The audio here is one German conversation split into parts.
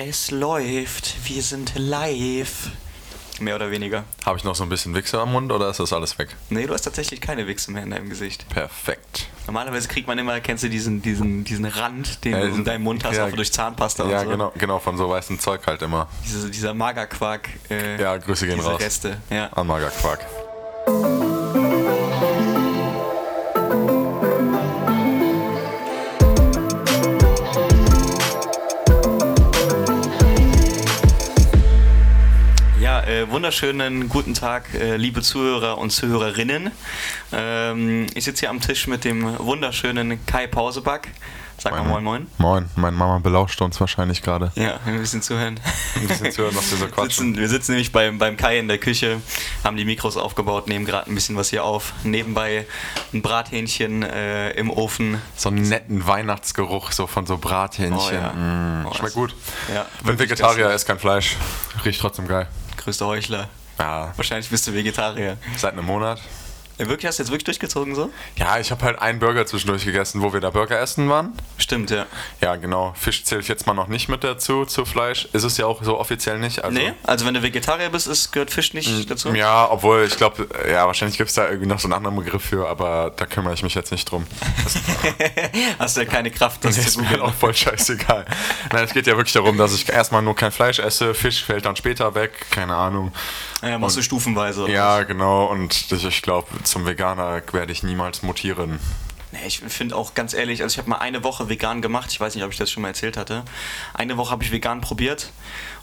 Es läuft, wir sind live. Mehr oder weniger. Habe ich noch so ein bisschen Wichse am Mund oder ist das alles weg? Nee, du hast tatsächlich keine Wichse mehr in deinem Gesicht. Perfekt. Normalerweise kriegt man immer, kennst du diesen, diesen, diesen Rand, den Ja, du in deinem Mund hast, ja, auch durch Zahnpasta Ja, und so. genau, genau, von so weißem Zeug halt immer. Diese, dieser Magerquark. Äh, Ja, Grüße gehen diese raus. Reste. Ja. An Magerquark. Wunderschönen guten Tag, äh, liebe Zuhörer und Zuhörerinnen. Ähm, ich sitze hier am Tisch mit dem wunderschönen Kai Pauseback. Sag mal moin moin. Moin, meine Mama belauscht uns wahrscheinlich gerade. Ja, ein bisschen zuhören. Ein bisschen zu hören, was wir so quatschen. Sitzen, wir sitzen nämlich beim, beim Kai in der Küche, haben die Mikros aufgebaut, nehmen gerade ein bisschen was hier auf. Nebenbei ein Brathähnchen äh, im Ofen. So einen netten Weihnachtsgeruch, so von so Brathähnchen. Oh ja. Mm, Oh, schmeckt gut. Ja, Bin Vegetarier, esse kein Fleisch. Riecht trotzdem geil. Größter Heuchler. Ja, Wahrscheinlich bist du Vegetarier. seit einem Monat. Wirklich, hast du jetzt wirklich durchgezogen so? Ja, ich habe halt einen Burger zwischendurch gegessen, wo wir da Burger essen waren. Stimmt, ja. Ja, genau. Fisch zähle ich jetzt mal noch nicht mit dazu, zu Fleisch. Ist es ja auch so offiziell nicht. Also, nee, also wenn du Vegetarier bist, ist, gehört Fisch nicht dazu? Ja, obwohl ich glaube, ja, wahrscheinlich gibt es da irgendwie noch so einen anderen Begriff für, aber da kümmere ich mich jetzt nicht drum. Hast du ja keine Kraft, das ist zu mir halt auch voll scheißegal. Nein, es geht ja wirklich darum, dass ich erstmal nur kein Fleisch esse, Fisch fällt dann später weg, keine Ahnung. Ja, machst du stufenweise. Ja, genau, und ich, ich glaube, zum Veganer werde ich niemals mutieren. Nee, ich finde auch ganz ehrlich, also ich habe mal eine Woche vegan gemacht, ich weiß nicht, ob ich das schon mal erzählt hatte. Eine Woche habe ich vegan probiert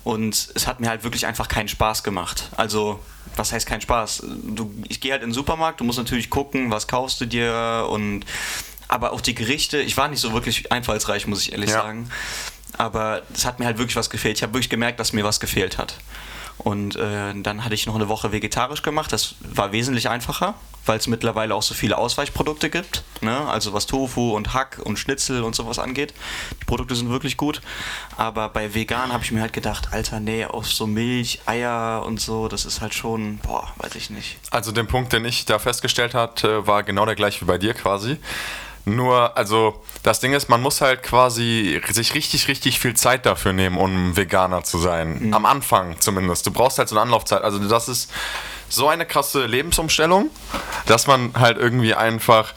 und es hat mir halt wirklich einfach keinen Spaß gemacht. Also, was heißt kein Spaß? Du, ich gehe halt in den Supermarkt, du musst natürlich gucken, was kaufst du dir und aber auch die Gerichte, ich war nicht so wirklich einfallsreich, muss ich ehrlich Ja. sagen. Aber es hat mir halt wirklich was gefehlt. Ich habe wirklich gemerkt, dass mir was gefehlt hat. Und äh, dann hatte ich noch eine Woche vegetarisch gemacht. Das war wesentlich einfacher, weil es mittlerweile auch so viele Ausweichprodukte gibt. Ne? Also was Tofu und Hack und Schnitzel und sowas angeht. Die Produkte sind wirklich gut. Aber bei vegan habe ich mir halt gedacht, Alter, nee, auf so Milch, Eier und so, das ist halt schon, boah, weiß ich nicht. Also den Punkt, den ich da festgestellt hatte, war genau der gleiche wie bei dir quasi. Nur, also das Ding ist, man muss halt quasi sich richtig, richtig viel Zeit dafür nehmen, um Veganer zu sein. Am Anfang zumindest. Du brauchst halt so eine Anlaufzeit. Also das ist so eine krasse Lebensumstellung, dass man halt irgendwie einfach,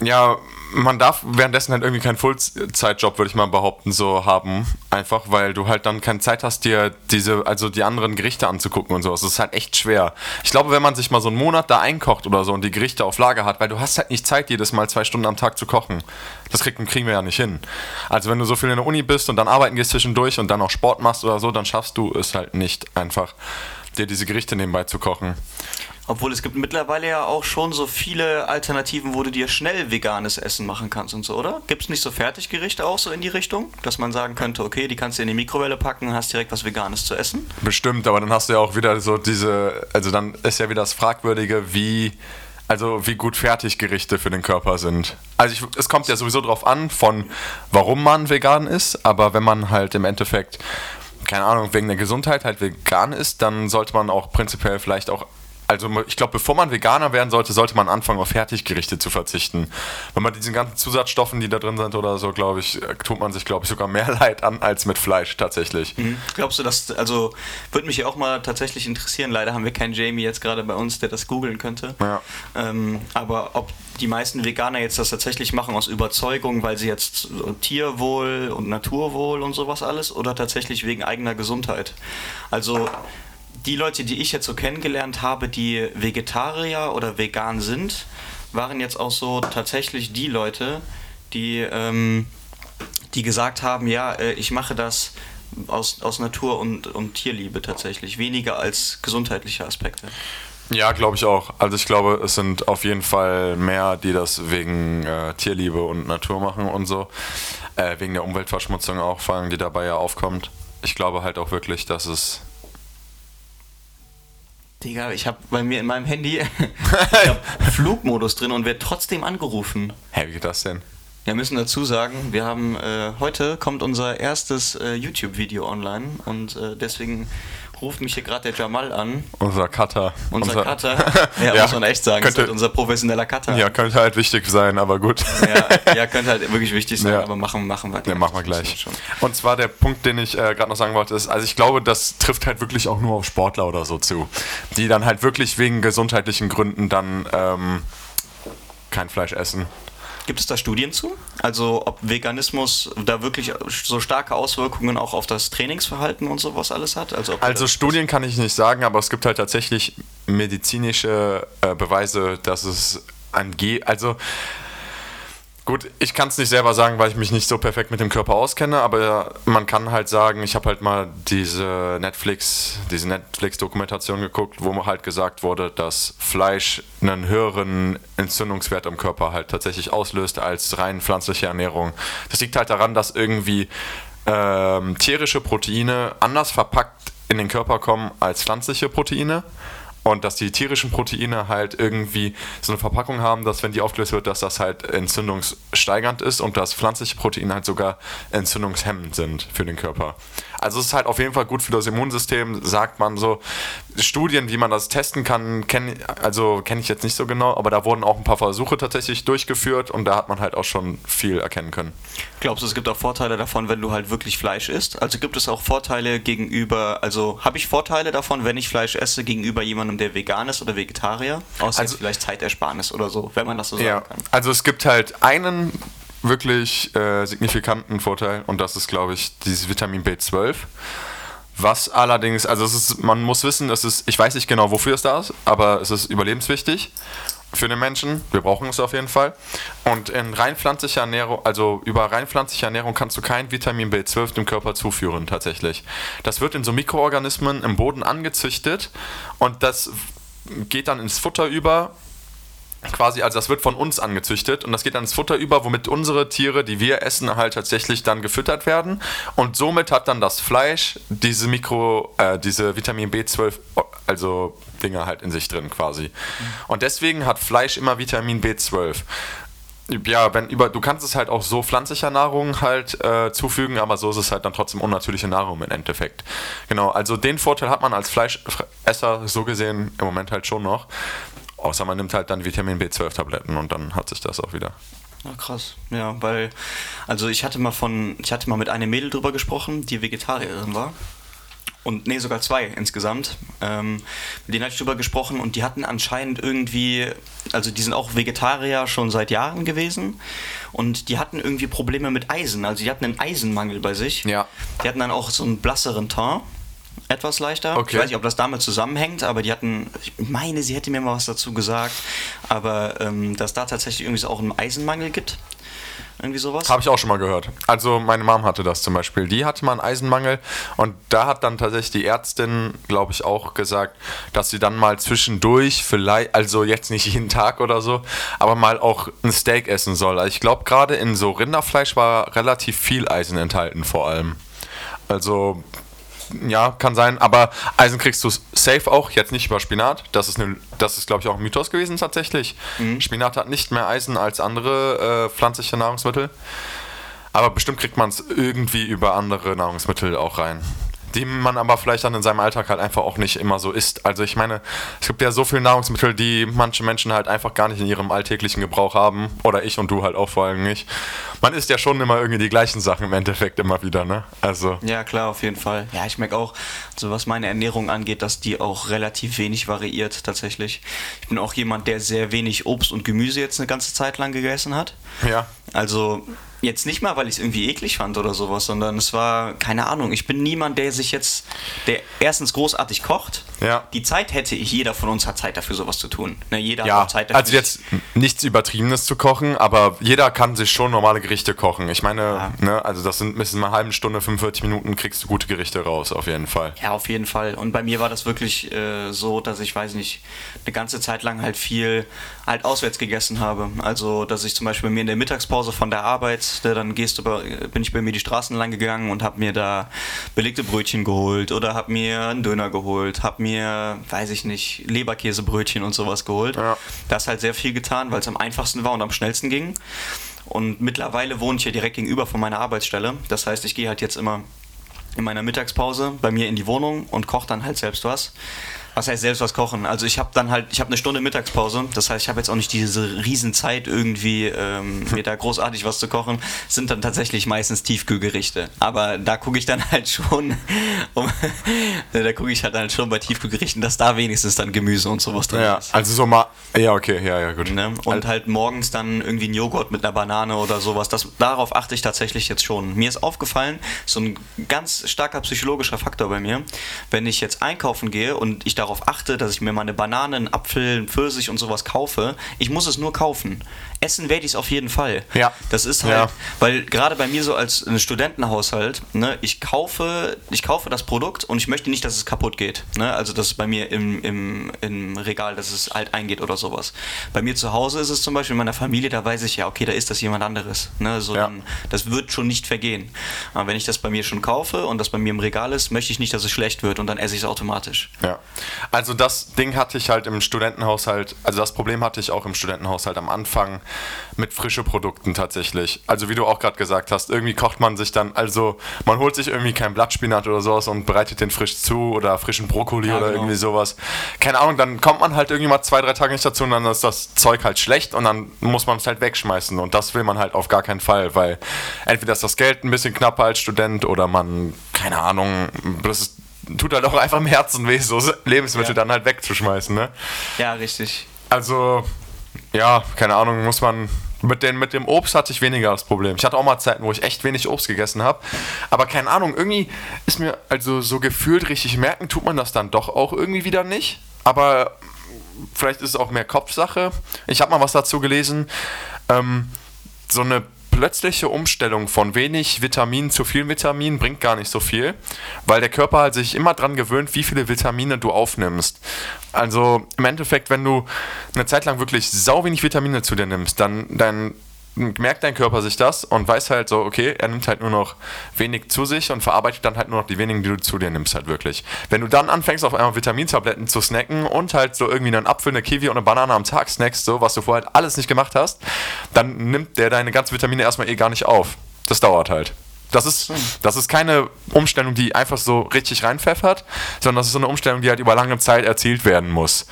ja, man darf währenddessen halt irgendwie keinen Fullzeitjob, würde ich mal behaupten, so haben. Einfach, weil du halt dann keine Zeit hast, dir diese, also die anderen Gerichte anzugucken und so. Das ist halt echt schwer. Ich glaube, wenn man sich mal so einen Monat da einkocht oder so und die Gerichte auf Lager hat, weil du hast halt nicht Zeit, jedes Mal zwei Stunden am Tag zu kochen. Das kriegen, kriegen wir ja nicht hin. Also wenn du so viel in der Uni bist und dann arbeiten gehst zwischendurch und dann auch Sport machst oder so, dann schaffst du es halt nicht einfach, dir diese Gerichte nebenbei zu kochen. Obwohl es gibt mittlerweile ja auch schon so viele Alternativen, wo du dir schnell veganes Essen machen kannst und so, oder? Gibt es nicht so Fertiggerichte auch so in die Richtung, dass man sagen könnte, okay, die kannst du in die Mikrowelle packen und hast direkt was Veganes zu essen? Bestimmt, aber dann hast du ja auch wieder so diese, also dann ist ja wieder das Fragwürdige, wie, also wie gut Fertiggerichte für den Körper sind. Also ich, es kommt ja sowieso drauf an, von warum man vegan ist, aber wenn man halt im Endeffekt, keine Ahnung, wegen der Gesundheit halt vegan ist, dann sollte man auch prinzipiell vielleicht auch also ich glaube, bevor man Veganer werden sollte, sollte man anfangen, auf Fertiggerichte zu verzichten. Wenn man diesen ganzen Zusatzstoffen, die da drin sind oder so, glaube ich, äh, tut man sich, glaube ich, sogar mehr Leid an als mit Fleisch tatsächlich. Glaubst du, dass, also würde mich ja auch mal tatsächlich interessieren, leider haben wir keinen Jamie jetzt gerade bei uns, der das googeln könnte. Ja. Ähm, aber ob die meisten Veganer jetzt das tatsächlich machen aus Überzeugung, weil sie jetzt Tierwohl und Naturwohl und sowas alles oder tatsächlich wegen eigener Gesundheit. Also die Leute, die ich jetzt so kennengelernt habe, die Vegetarier oder vegan sind, waren jetzt auch so tatsächlich die Leute, die, ähm, die gesagt haben, ja, äh, ich mache das aus, aus Natur und, und Tierliebe tatsächlich, weniger als gesundheitliche Aspekte. Ja, glaube ich auch. Also ich glaube, es sind auf jeden Fall mehr, die das wegen äh, Tierliebe und Natur machen und so. Äh, wegen der Umweltverschmutzung auch, vor allem, die dabei ja aufkommt. Ich glaube halt auch wirklich, dass es. Digga, ich habe bei mir in meinem Handy Flugmodus drin und werde trotzdem angerufen. Hä, wie geht das denn? Wir müssen dazu sagen, wir haben äh, heute kommt unser erstes äh, YouTube-Video online und äh, deswegen ruft mich hier gerade der Jamal an. Unser Cutter. Unser, unser Cutter. Ja, ja, muss man echt sagen. Könnte, halt unser professioneller Cutter. Ja, könnte halt wichtig sein, aber gut. Ja, ja könnte halt wirklich wichtig sein, ja. aber machen, machen wir. Ja, machen wir gleich. Und zwar der Punkt, den ich äh, gerade noch sagen wollte, ist, also ich glaube, das trifft halt wirklich auch nur auf Sportler oder so zu, die dann halt wirklich wegen gesundheitlichen Gründen dann ähm, kein Fleisch essen. Gibt es da Studien zu? Also ob Veganismus da wirklich so starke Auswirkungen auch auf das Trainingsverhalten und sowas alles hat? Also, also Studien kann ich nicht sagen, aber es gibt halt tatsächlich medizinische äh, Beweise, dass es G, also Gut, ich kann es nicht selber sagen, weil ich mich nicht so perfekt mit dem Körper auskenne, aber man kann halt sagen, ich habe halt mal diese Netflix, diese Netflix-Dokumentation geguckt, wo halt gesagt wurde, dass Fleisch einen höheren Entzündungswert im Körper halt tatsächlich auslöst als rein pflanzliche Ernährung. Das liegt halt daran, dass irgendwie ähm, tierische Proteine anders verpackt in den Körper kommen als pflanzliche Proteine und dass die tierischen Proteine halt irgendwie so eine Verpackung haben, dass wenn die aufgelöst wird, dass das halt entzündungssteigernd ist und dass pflanzliche Proteine halt sogar entzündungshemmend sind für den Körper. Also es ist halt auf jeden Fall gut für das Immunsystem, sagt man so. Studien, wie man das testen kann, kenne also kenne ich jetzt nicht so genau, aber da wurden auch ein paar Versuche tatsächlich durchgeführt und da hat man halt auch schon viel erkennen können. Glaubst du, es gibt auch Vorteile davon, wenn du halt wirklich Fleisch isst? Also gibt es auch Vorteile gegenüber, also habe ich Vorteile davon, wenn ich Fleisch esse, gegenüber jemandem, der vegan ist oder Vegetarier? Außer also, vielleicht Zeitersparnis oder so, wenn man das so ja, sagen kann. Also es gibt halt einen wirklich äh, signifikanten Vorteil und das ist, glaube ich, dieses Vitamin B12. Was allerdings, also ist, man muss wissen, es ist, ich weiß nicht genau, wofür es da ist, aber es ist überlebenswichtig für den Menschen. Wir brauchen es auf jeden Fall. Und in rein pflanzlicher Ernährung, also über rein pflanzliche Ernährung kannst du kein Vitamin B12 dem Körper zuführen, tatsächlich. Das wird in so Mikroorganismen im Boden angezüchtet und das geht dann ins Futter über quasi, also das wird von uns angezüchtet und das geht dann ins Futter über, womit unsere Tiere, die wir essen, halt tatsächlich dann gefüttert werden und somit hat dann das Fleisch diese Mikro, äh, diese Vitamin B12, also Dinger halt in sich drin quasi. Und deswegen hat Fleisch immer Vitamin B12 ja, wenn über, du kannst es halt auch so pflanzlicher Nahrung halt äh, zufügen, aber so ist es halt dann trotzdem unnatürliche Nahrung im Endeffekt. Genau, also den Vorteil hat man als Fleischesser so gesehen im Moment halt schon noch. Außer man nimmt halt dann Vitamin B12-Tabletten und dann hat sich das auch wieder. Ja, krass. Ja, weil, also ich hatte mal von, ich hatte mal mit einem Mädel drüber gesprochen, die Vegetarierin war. Und nee, sogar zwei insgesamt. Ähm, mit denen hatte ich drüber gesprochen und die hatten anscheinend irgendwie, also die sind auch Vegetarier schon seit Jahren gewesen und die hatten irgendwie Probleme mit Eisen. Also die hatten einen Eisenmangel bei sich. Ja. Die hatten dann auch so einen blasseren Ton etwas leichter. Okay. Ich weiß nicht, ob das damit zusammenhängt, aber die hatten, ich meine, sie hätte mir mal was dazu gesagt, aber ähm, dass da tatsächlich irgendwie auch einen Eisenmangel gibt. Irgendwie sowas? Habe ich auch schon mal gehört. Also meine Mom hatte das zum Beispiel. Die hatte mal einen Eisenmangel und da hat dann tatsächlich die Ärztin, glaube ich, auch gesagt, dass sie dann mal zwischendurch vielleicht, also jetzt nicht jeden Tag oder so, aber mal auch ein Steak essen soll. Also ich glaube gerade in so Rinderfleisch war relativ viel Eisen enthalten vor allem. Also ja, kann sein, aber Eisen kriegst du safe auch, jetzt nicht über Spinat. Das ist, das ist glaube ich, auch ein Mythos gewesen tatsächlich. Mhm. Spinat hat nicht mehr Eisen als andere äh, pflanzliche Nahrungsmittel. Aber bestimmt kriegt man es irgendwie über andere Nahrungsmittel auch rein die man aber vielleicht dann in seinem Alltag halt einfach auch nicht immer so isst. Also ich meine, es gibt ja so viele Nahrungsmittel, die manche Menschen halt einfach gar nicht in ihrem alltäglichen Gebrauch haben. Oder ich und du halt auch vor allem nicht. Man isst ja schon immer irgendwie die gleichen Sachen im Endeffekt immer wieder, ne? Also. Ja, klar, auf jeden Fall. Ja, ich merke auch, so was meine Ernährung angeht, dass die auch relativ wenig variiert tatsächlich. Ich bin auch jemand, der sehr wenig Obst und Gemüse jetzt eine ganze Zeit lang gegessen hat. Ja. Also Jetzt nicht mal, weil ich es irgendwie eklig fand oder sowas, sondern es war, keine Ahnung, ich bin niemand, der sich jetzt, der erstens großartig kocht. Ja. Die Zeit hätte ich, jeder von uns hat Zeit dafür, sowas zu tun. Ne, jeder ja, hat Zeit dafür. Also jetzt nichts Übertriebenes zu kochen, aber jeder kann sich schon normale Gerichte kochen. Ich meine, ja. ne, also das sind bis in einer halben Stunde, 45 Minuten kriegst du gute Gerichte raus, auf jeden Fall. Ja, auf jeden Fall. Und bei mir war das wirklich äh, so, dass ich, weiß nicht, eine ganze Zeit lang halt viel halt auswärts gegessen habe. Also, dass ich zum Beispiel bei mir in der Mittagspause von der Arbeit, ne, dann gehst du bei, bin ich bei mir die Straßen lang gegangen und habe mir da belegte Brötchen geholt oder habe mir einen Döner geholt, habe mir, weiß ich nicht, Leberkäsebrötchen und sowas geholt. Ja. Das halt sehr viel getan, weil es am einfachsten war und am schnellsten ging. Und mittlerweile wohne ich hier direkt gegenüber von meiner Arbeitsstelle. Das heißt, ich gehe halt jetzt immer in meiner Mittagspause bei mir in die Wohnung und koche dann halt selbst was. Was heißt selbst was kochen? Also ich habe dann halt, ich habe eine Stunde Mittagspause. Das heißt, ich habe jetzt auch nicht diese Riesenzeit irgendwie ähm, mir da großartig was zu kochen. Das sind dann tatsächlich meistens Tiefkühlgerichte. Aber da gucke ich dann halt schon, um, da gucke ich halt dann schon bei Tiefkühlgerichten, dass da wenigstens dann Gemüse und sowas drin ja, ist. Also so mal, ja okay, ja ja gut. Ne? Und halt morgens dann irgendwie ein Joghurt mit einer Banane oder sowas. Das, darauf achte ich tatsächlich jetzt schon. Mir ist aufgefallen, so ein ganz starker psychologischer Faktor bei mir, wenn ich jetzt einkaufen gehe und ich da darauf achte, dass ich mir meine Bananen, Apfel, Pfirsich und sowas kaufe. Ich muss es nur kaufen. Essen werde ich es auf jeden Fall. Ja. Das ist halt, Ja. weil gerade bei mir so als ein Studentenhaushalt, ne, ich kaufe, ich kaufe das Produkt und ich möchte nicht, dass es kaputt geht. Ne? Also das ist bei mir im, im, im Regal, dass es halt eingeht oder sowas. Bei mir zu Hause ist es zum Beispiel in meiner Familie, da weiß ich ja, okay, da ist das jemand anderes. Ne? So Ja. dann, das wird schon nicht vergehen. Aber wenn ich das bei mir schon kaufe und das bei mir im Regal ist, möchte ich nicht, dass es schlecht wird und dann esse ich es automatisch. Ja. Also das Ding hatte ich halt im Studentenhaushalt, also das Problem hatte ich auch im Studentenhaushalt am Anfang mit frischen Produkten tatsächlich. Also wie du auch gerade gesagt hast, irgendwie kocht man sich dann, also man holt sich irgendwie kein Blattspinat oder sowas und bereitet den frisch zu oder frischen Brokkoli Ja, oder genau. irgendwie sowas. Keine Ahnung, dann kommt man halt irgendwie mal zwei, drei Tage nicht dazu und dann ist das Zeug halt schlecht und dann muss man es halt wegschmeißen und das will man halt auf gar keinen Fall, weil entweder ist das Geld ein bisschen knapper als Student oder man, keine Ahnung, das ist, tut halt auch einfach im Herzen weh, so Lebensmittel Ja. dann halt wegzuschmeißen, ne? Ja, richtig. Also, ja, keine Ahnung, muss man. Mit, den, mit dem Obst hatte ich weniger das Problem. Ich hatte auch mal Zeiten, wo ich echt wenig Obst gegessen habe. Aber keine Ahnung, irgendwie ist mir also so gefühlt richtig merken, tut man das dann doch auch irgendwie wieder nicht. Aber vielleicht ist es auch mehr Kopfsache. Ich habe mal was dazu gelesen. Ähm, so eine plötzliche Umstellung von wenig Vitamin zu viel Vitamin bringt gar nicht so viel, weil der Körper halt sich immer dran gewöhnt, wie viele Vitamine du aufnimmst. Also im Endeffekt, wenn du eine Zeit lang wirklich sau wenig Vitamine zu dir nimmst, dann, dann merkt dein Körper sich das und weiß halt so, okay, er nimmt halt nur noch wenig zu sich und verarbeitet dann halt nur noch die wenigen, die du zu dir nimmst halt wirklich. Wenn du dann anfängst, auf einmal Vitamintabletten zu snacken und halt so irgendwie einen Apfel, eine Kiwi und eine Banane am Tag snackst, so, was du vorher halt alles nicht gemacht hast, dann nimmt der deine ganzen Vitamine erstmal eh gar nicht auf. Das dauert halt. Das ist, das ist keine Umstellung, die einfach so richtig reinpfeffert, sondern das ist so eine Umstellung, die halt über lange Zeit erzielt werden muss.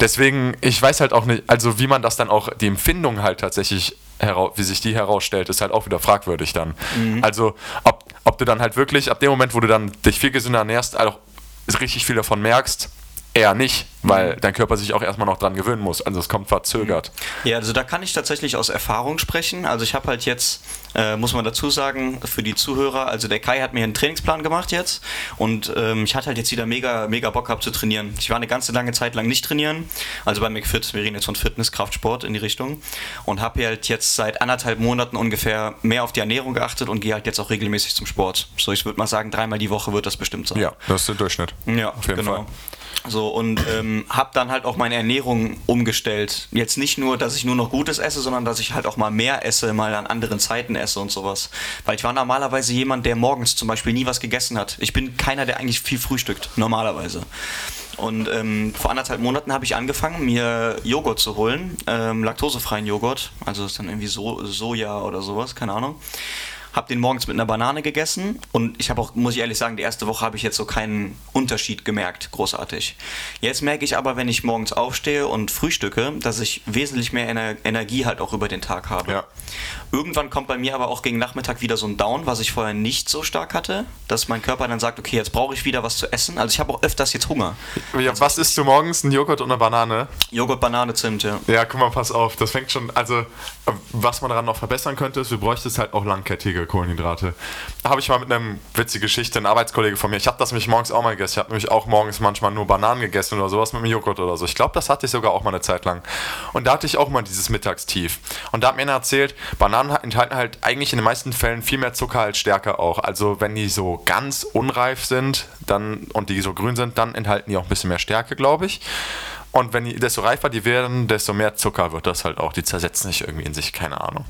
Deswegen, ich weiß halt auch nicht, also wie man das dann auch, die Empfindung halt tatsächlich, wie sich die herausstellt, ist halt auch wieder fragwürdig dann. Also, ob, ob du dann halt wirklich, ab dem Moment, wo du dann dich viel gesünder ernährst, auch richtig viel davon merkst, eher nicht, weil dein Körper sich auch erstmal noch dran gewöhnen muss. Also es kommt verzögert. Ja, also da kann ich tatsächlich aus Erfahrung sprechen. Also ich habe halt jetzt, äh, muss man dazu sagen, für die Zuhörer, also der Kai hat mir einen Trainingsplan gemacht jetzt und ähm, ich hatte halt jetzt wieder mega, mega Bock gehabt zu trainieren. Ich war eine ganze lange Zeit lang nicht trainieren, also bei McFit, wir reden jetzt von Fitness, Kraftsport in die Richtung und habe halt jetzt seit anderthalb Monaten ungefähr mehr auf die Ernährung geachtet und gehe halt jetzt auch regelmäßig zum Sport. So, ich würde mal sagen, dreimal die Woche wird das bestimmt sein. Ja, das ist der Durchschnitt. Ja, auf jeden genau. Fall. So, und ähm, habe dann halt auch meine Ernährung umgestellt. Jetzt nicht nur, dass ich nur noch Gutes esse, sondern dass ich halt auch mal mehr esse, mal an anderen Zeiten esse und sowas. Weil ich war normalerweise jemand, der morgens zum Beispiel nie was gegessen hat. Ich bin keiner, der eigentlich viel frühstückt, normalerweise. Und ähm, vor anderthalb Monaten habe ich angefangen, mir Joghurt zu holen, ähm, laktosefreien Joghurt, also ist dann irgendwie so Soja oder sowas, keine Ahnung. Hab den morgens mit einer Banane gegessen und ich habe auch, muss ich ehrlich sagen, die erste Woche habe ich jetzt so keinen Unterschied gemerkt, großartig. Jetzt merke ich aber, wenn ich morgens aufstehe und frühstücke, dass ich wesentlich mehr Ener Energie halt auch über den Tag habe. Ja. Irgendwann kommt bei mir aber auch gegen Nachmittag wieder so ein Down, was ich vorher nicht so stark hatte, dass mein Körper dann sagt, okay, jetzt brauche ich wieder was zu essen. Also ich habe auch öfters jetzt Hunger. Ja, was isst du morgens? Ein Joghurt und eine Banane? Joghurt, Banane, Zimt, ja. Ja, guck mal, pass auf. Das fängt schon. Also, was man daran noch verbessern könnte, ist, wir bräuchten halt auch langkettige Kohlenhydrate. Da habe ich mal mit einem witzige Geschichte, ein Arbeitskollege von mir. Ich habe das nämlich morgens auch mal gegessen. Ich habe nämlich auch morgens manchmal nur Bananen gegessen oder sowas mit einem Joghurt oder so. Ich glaube, das hatte ich sogar auch mal eine Zeit lang. Und da hatte ich auch mal dieses Mittagstief. Und da hat mir einer erzählt, Bananen enthalten halt eigentlich in den meisten Fällen viel mehr Zucker als Stärke auch. Also, wenn die so ganz unreif sind dann, und die so grün sind, dann enthalten die auch ein bisschen mehr Stärke, glaube ich. Und wenn die, desto reifer die werden, desto mehr Zucker wird das halt auch. Die zersetzen sich irgendwie in sich, keine Ahnung.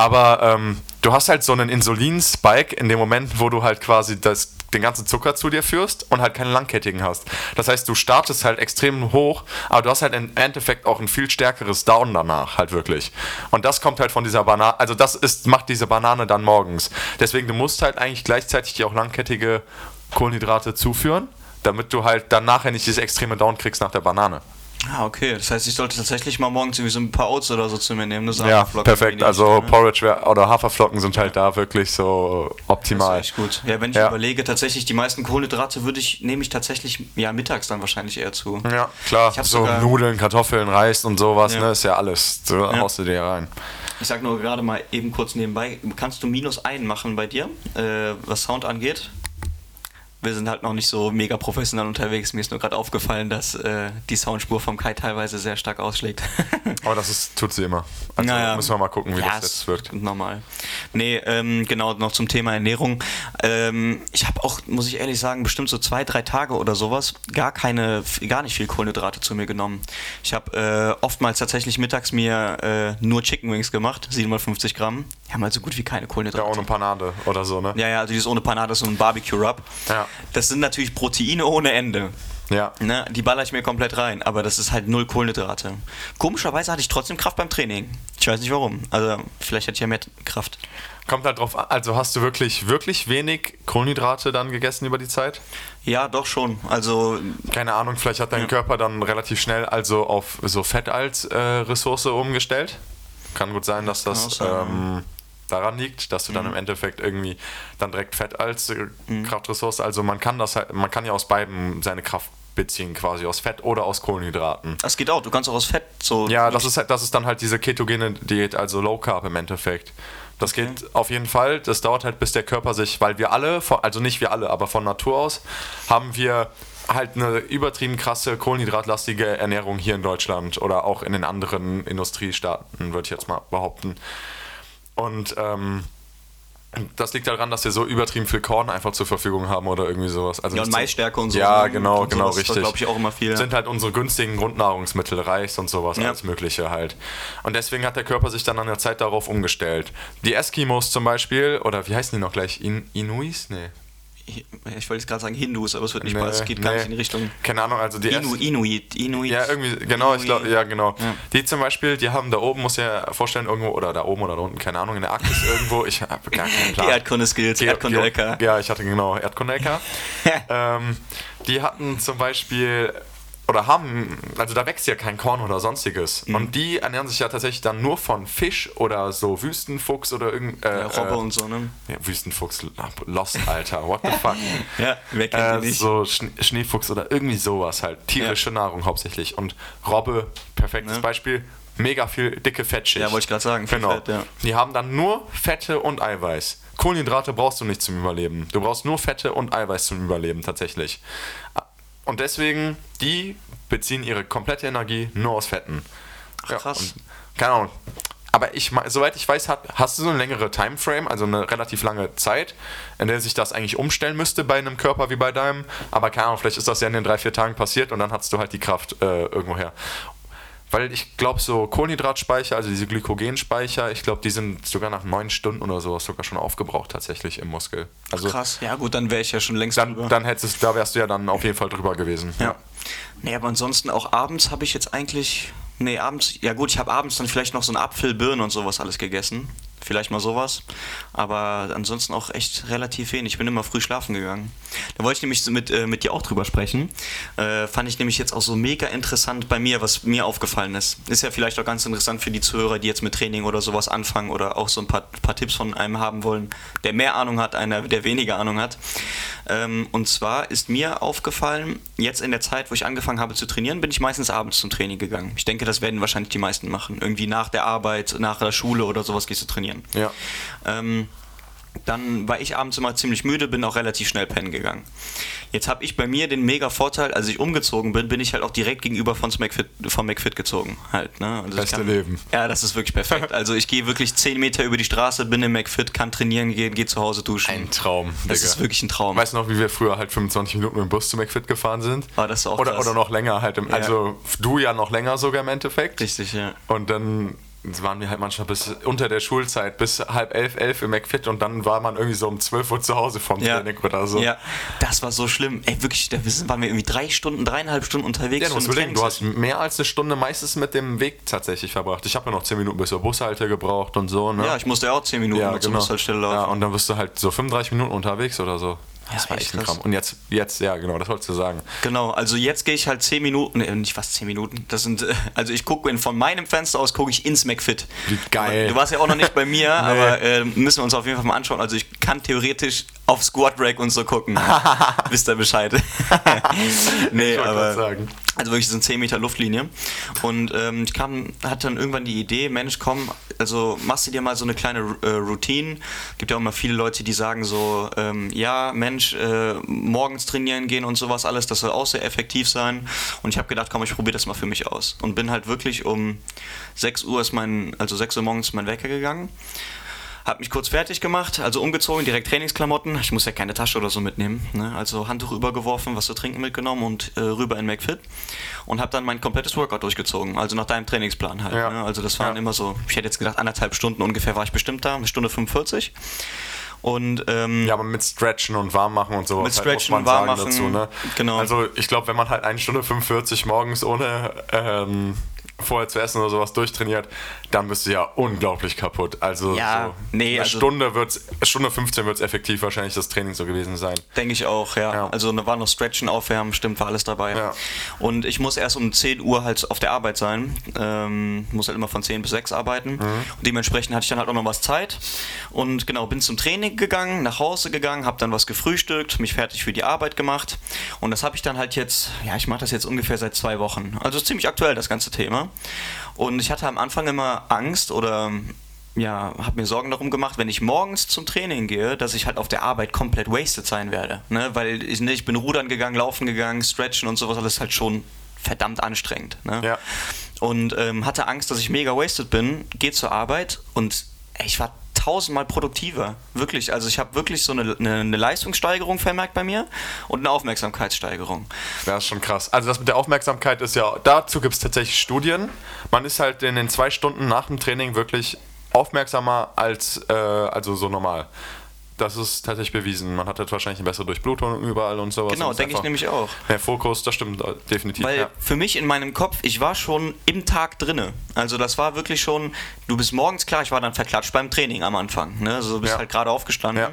Aber ähm, du hast halt so einen Insulin-Spike in dem Moment, wo du halt quasi das, den ganzen Zucker zu dir führst und halt keine langkettigen hast. Das heißt, du startest halt extrem hoch, aber du hast halt im Endeffekt auch ein viel stärkeres Down danach, halt wirklich. Und das kommt halt von dieser Banane, also das ist, macht diese Banane dann morgens. Deswegen, du musst halt eigentlich gleichzeitig dir auch langkettige Kohlenhydrate zuführen, damit du halt dann nachher nicht dieses extreme Down kriegst nach der Banane. Ah, okay. Das heißt, ich sollte tatsächlich mal morgens irgendwie so ein paar Oats oder so zu mir nehmen. Ja, perfekt. Also Porridge wär, oder Haferflocken sind halt da wirklich so optimal. Das ist echt gut. Ja, wenn ich Ja. überlege, tatsächlich die meisten Kohlenhydrate würde ich, nehme ich tatsächlich ja mittags dann wahrscheinlich eher zu. Ja, klar. So Nudeln, Kartoffeln, Reis und sowas, Ja. ne, ist ja alles. So haust du dir rein. Ich sag nur gerade mal eben kurz nebenbei, kannst du minus ein machen bei dir, äh, was Sound angeht? Wir sind halt noch nicht so mega professionell unterwegs. Mir ist nur gerade aufgefallen, dass äh, die Soundspur vom Kai teilweise sehr stark ausschlägt. Aber das ist, tut sie immer. Also Naja. müssen wir mal gucken, wie Ja, das ist jetzt wirkt. Normal. Nee, ähm, genau, noch zum Thema Ernährung. Ähm, ich habe auch, muss ich ehrlich sagen, bestimmt so zwei, drei Tage oder sowas gar keine, gar nicht viel Kohlenhydrate zu mir genommen. Ich habe äh, oftmals tatsächlich mittags mir äh, nur Chicken Wings gemacht, 750 Gramm. Die haben halt so gut wie keine Ja, Kohlenhydrate. ohne Panade oder so, ne? Ja, ja, also dieses ohne Panade, so ein Barbecue-Rub. Ja. Das sind natürlich Proteine ohne Ende. Ja. Ne, die baller ich mir komplett rein, aber das ist halt null Kohlenhydrate. Komischerweise hatte ich trotzdem Kraft beim Training. Ich weiß nicht warum. Also vielleicht hatte ich ja mehr Kraft. Kommt halt drauf an. Also hast du wirklich, wirklich wenig Kohlenhydrate dann gegessen über die Zeit? Ja, doch schon. Also Keine Ahnung, vielleicht hat dein Körper dann relativ schnell also auf so Fett als äh, Ressource umgestellt. Kann gut sein, dass das sein, ähm, daran liegt, dass du Mhm. dann im Endeffekt irgendwie dann direkt Fett als äh, Kraftressource. Also man kann das halt, man kann ja aus beiden seine Kraft beziehen, quasi aus Fett oder aus Kohlenhydraten. das geht auch. Du kannst auch aus Fett so. Ja, das ist halt, das ist dann halt diese ketogene Diät, also Low Carb im Endeffekt. Das geht auf jeden Fall. Das dauert halt, bis der Körper sich, weil wir alle, also nicht wir alle, aber von Natur aus, haben wir halt eine übertrieben krasse kohlenhydratlastige Ernährung hier in Deutschland oder auch in den anderen Industriestaaten, würde ich jetzt mal behaupten. Und ähm, das liegt daran, dass wir so übertrieben viel Korn einfach zur Verfügung haben oder irgendwie sowas. Also Ja, und Maisstärke und so. Ja, ne? genau, genau, sowas, richtig. Glaube ich auch immer viel. Sind halt unsere günstigen Grundnahrungsmittel, Reis und sowas, Ja. alles Mögliche halt. Und deswegen hat der Körper sich dann an der Zeit darauf umgestellt. Die Eskimos zum Beispiel, oder wie heißen die noch gleich? In Inuis? Nee. Ich, wollte jetzt gerade sagen Hindus, aber es wird nicht Nee, passen. Es geht gar nee. nicht in die Richtung. Keine Ahnung, also die Inu, Inuit, Inuit. Ja, irgendwie, genau, ich glaube, ja, genau. Ja. Die zum Beispiel, die haben da oben, muss ja vorstellen, irgendwo, oder da oben oder da unten, keine Ahnung, in der Arktis irgendwo, ich habe gar keinen Die Plan. Erdkunde-Skills, Ge- Erdkunde-LK. Ja, ich hatte genau Erdkunde-LK. ähm, die hatten zum Beispiel, oder haben, also da wächst ja kein Korn oder sonstiges. Mhm. Und die ernähren sich ja tatsächlich dann nur von Fisch oder so Wüstenfuchs oder irgend. Äh, Ja, Robbe äh, und so, ne? Ja, Wüstenfuchs, Lost, Alter, what the fuck. Ja, wer kennt Äh, nicht? so Schne Schneefuchs oder irgendwie sowas halt. Tierische Nahrung hauptsächlich. Und Robbe, perfektes Ne? Beispiel, mega viel dicke Fettschicht. Ja, wollte ich gerade sagen, Genau. Fett, ja. Die haben dann nur Fette und Eiweiß. Kohlenhydrate brauchst du nicht zum Überleben. Du brauchst nur Fette und Eiweiß zum Überleben tatsächlich. Und deswegen, die beziehen ihre komplette Energie nur aus Fetten. Ach, krass. und, keine Ahnung. Aber ich, soweit ich weiß, hast du so eine längere Timeframe, also eine relativ lange Zeit, in der sich das eigentlich umstellen müsste bei einem Körper wie bei deinem. Aber keine Ahnung, vielleicht ist das ja in den drei, vier Tagen passiert und dann hast du halt die Kraft äh, irgendwoher. Weil ich glaube, so Kohlenhydratspeicher, also diese Glykogenspeicher, ich glaube, die sind sogar nach neun Stunden oder sowas sogar schon aufgebraucht tatsächlich im Muskel. Also Krass. Ja, gut, dann wäre ich ja schon längst dann, drüber. dann hättest da wärst du ja dann auf jeden Fall drüber gewesen. Ja. Nee, aber ansonsten auch abends habe ich jetzt eigentlich. Nee, abends. Ja, gut, ich habe abends dann vielleicht noch so einen Apfel, Birnen und sowas alles gegessen. Vielleicht mal sowas. Aber ansonsten auch echt relativ wenig. Ich bin immer früh schlafen gegangen. Da wollte ich nämlich mit, äh, mit dir auch drüber sprechen. Äh, fand ich nämlich jetzt auch so mega interessant bei mir, was mir aufgefallen ist. Ist ja vielleicht auch ganz interessant für die Zuhörer, die jetzt mit Training oder sowas anfangen oder auch so ein paar, paar Tipps von einem haben wollen, der mehr Ahnung hat, einer, der weniger Ahnung hat. Ähm, und zwar ist mir aufgefallen, jetzt in der Zeit, wo ich angefangen habe zu trainieren, bin ich meistens abends zum Training gegangen. Ich denke, das werden wahrscheinlich die meisten machen. Irgendwie nach der Arbeit, nach der Schule oder sowas gehst du trainieren. Ja. Ähm, dann war ich abends immer ziemlich müde, bin auch relativ schnell pennen gegangen. Jetzt habe ich bei mir den mega Vorteil, als ich umgezogen bin, bin ich halt auch direkt gegenüber von McFit, von McFit gezogen. Halt, ne? Also Beste Leben. Ja, das ist wirklich perfekt. Also ich gehe wirklich 10 Meter über die Straße, bin im McFit, kann trainieren gehen, gehe zu Hause duschen. Ein Traum. das Digga. ist wirklich ein Traum. Weißt du noch, wie wir früher halt 25 Minuten mit dem Bus zu McFit gefahren sind? Ah, das ist auch oder, oder noch länger halt. Im, Ja. Also du ja noch länger sogar im Endeffekt. Richtig, ja. Und dann waren wir halt manchmal bis unter der Schulzeit, bis halb elf, elf im McFit und dann war man irgendwie so um 12 Uhr zu Hause vom Ja. Training oder so. Ja, das war so schlimm. Ey, wirklich, da waren wir irgendwie drei Stunden, dreieinhalb Stunden unterwegs. Ja, du überlegen, du hast mehr als eine Stunde meistens mit dem Weg tatsächlich verbracht. Ich habe ja noch 10 Minuten bis zur Bushalte gebraucht und so, ne? Ja, ich musste ja auch zehn Minuten ja, zur Bushaltestelle laufen. Ja, und dann bist du halt so 35 Minuten unterwegs oder so. Das Ja, war echt ein. Kram. Und jetzt, jetzt, ja, genau, das wolltest du sagen. Genau, also jetzt gehe ich halt 10 Minuten, nee, nicht fast 10 Minuten, das sind, also ich gucke von meinem Fenster aus, gucke ich ins McFit. Wie geil. Du warst ja auch noch nicht bei mir, aber äh, müssen wir uns auf jeden Fall mal anschauen. Also ich kann theoretisch auf Squat Rack und so gucken. Wisst ihr Bescheid? nee, aber sagen. Also wirklich so eine 10 Meter Luftlinie. Und ähm, ich kam, hatte dann irgendwann die Idee, Mensch, komm, also machst du dir mal so eine kleine äh, Routine. Gibt ja auch immer viele Leute, die sagen so, ähm, ja, Mensch, äh, morgens trainieren gehen und sowas alles, das soll auch sehr effektiv sein. Und ich habe gedacht, komm, ich probiere das mal für mich aus. Und bin halt wirklich um 6 Uhr ist mein, also 6 Uhr morgens mein Wecker gegangen. Hab mich kurz fertig gemacht, also umgezogen, direkt Trainingsklamotten. Ich muss ja keine Tasche oder so mitnehmen. Ne? Also Handtuch übergeworfen, was zu trinken mitgenommen und äh, rüber in McFit. Und habe dann mein komplettes Workout durchgezogen. Also nach deinem Trainingsplan halt. Ja. Ne? Also das waren Ja. immer so, ich hätte jetzt gedacht, anderthalb Stunden ungefähr war ich bestimmt da, eine Stunde 45. Und ähm, Ja, aber mit Stretchen und Warmmachen und sowas. Mit halt, Stretchen, muss man sagen dazu, ne? genau. Also ich glaube, wenn man halt eine Stunde 45 morgens ohne ähm, vorher zu essen oder sowas durchtrainiert, dann bist du ja unglaublich kaputt. Also Ja, so nee, eine also- Stunde wird's, Stunde 15 wird es effektiv wahrscheinlich das Training so gewesen sein. Denke ich auch, ja. Ja. Also da war noch Stretchen, Aufwärmen, stimmt, war alles dabei. Ja. Und ich muss erst um 10 Uhr halt auf der Arbeit sein. Ähm, muss halt immer von 10 bis 6 arbeiten. Mhm. Und dementsprechend hatte ich dann halt auch noch was Zeit. Und genau, bin zum Training gegangen, nach Hause gegangen, habe dann was gefrühstückt, mich fertig für die Arbeit gemacht. Und das habe ich dann halt jetzt, ja, ich mache das jetzt ungefähr seit zwei Wochen. Also ziemlich aktuell das ganze Thema. Und ich hatte am Anfang immer Angst oder ja, habe mir Sorgen darum gemacht, wenn ich morgens zum Training gehe, dass ich halt auf der Arbeit komplett wasted sein werde. Ne? Weil ich, ne, ich bin rudern gegangen, laufen gegangen, stretchen und sowas, alles halt schon verdammt anstrengend. Ne? Ja. Und ähm, hatte Angst, dass ich mega wasted bin, gehe zur Arbeit und ich war tausendmal produktiver. Wirklich. Also ich habe wirklich so eine, eine, eine Leistungssteigerung vermerkt bei mir und eine Aufmerksamkeitssteigerung. Das ist schon krass. Also das mit der Aufmerksamkeit ist ja, dazu gibt es tatsächlich Studien. Man ist halt in den zwei Stunden nach dem Training wirklich aufmerksamer als äh, also so normal. Das ist tatsächlich bewiesen. Man hat halt wahrscheinlich eine bessere Durchblutung überall und sowas. Genau, denke ich nämlich auch. Mehr Fokus, das stimmt äh, definitiv. Weil ja. für mich in meinem Kopf, ich war schon im Tag drinne. Also das war wirklich schon, du bist morgens klar, ich war dann verklatscht beim Training am Anfang. Ne? Also du bist Ja. halt gerade aufgestanden.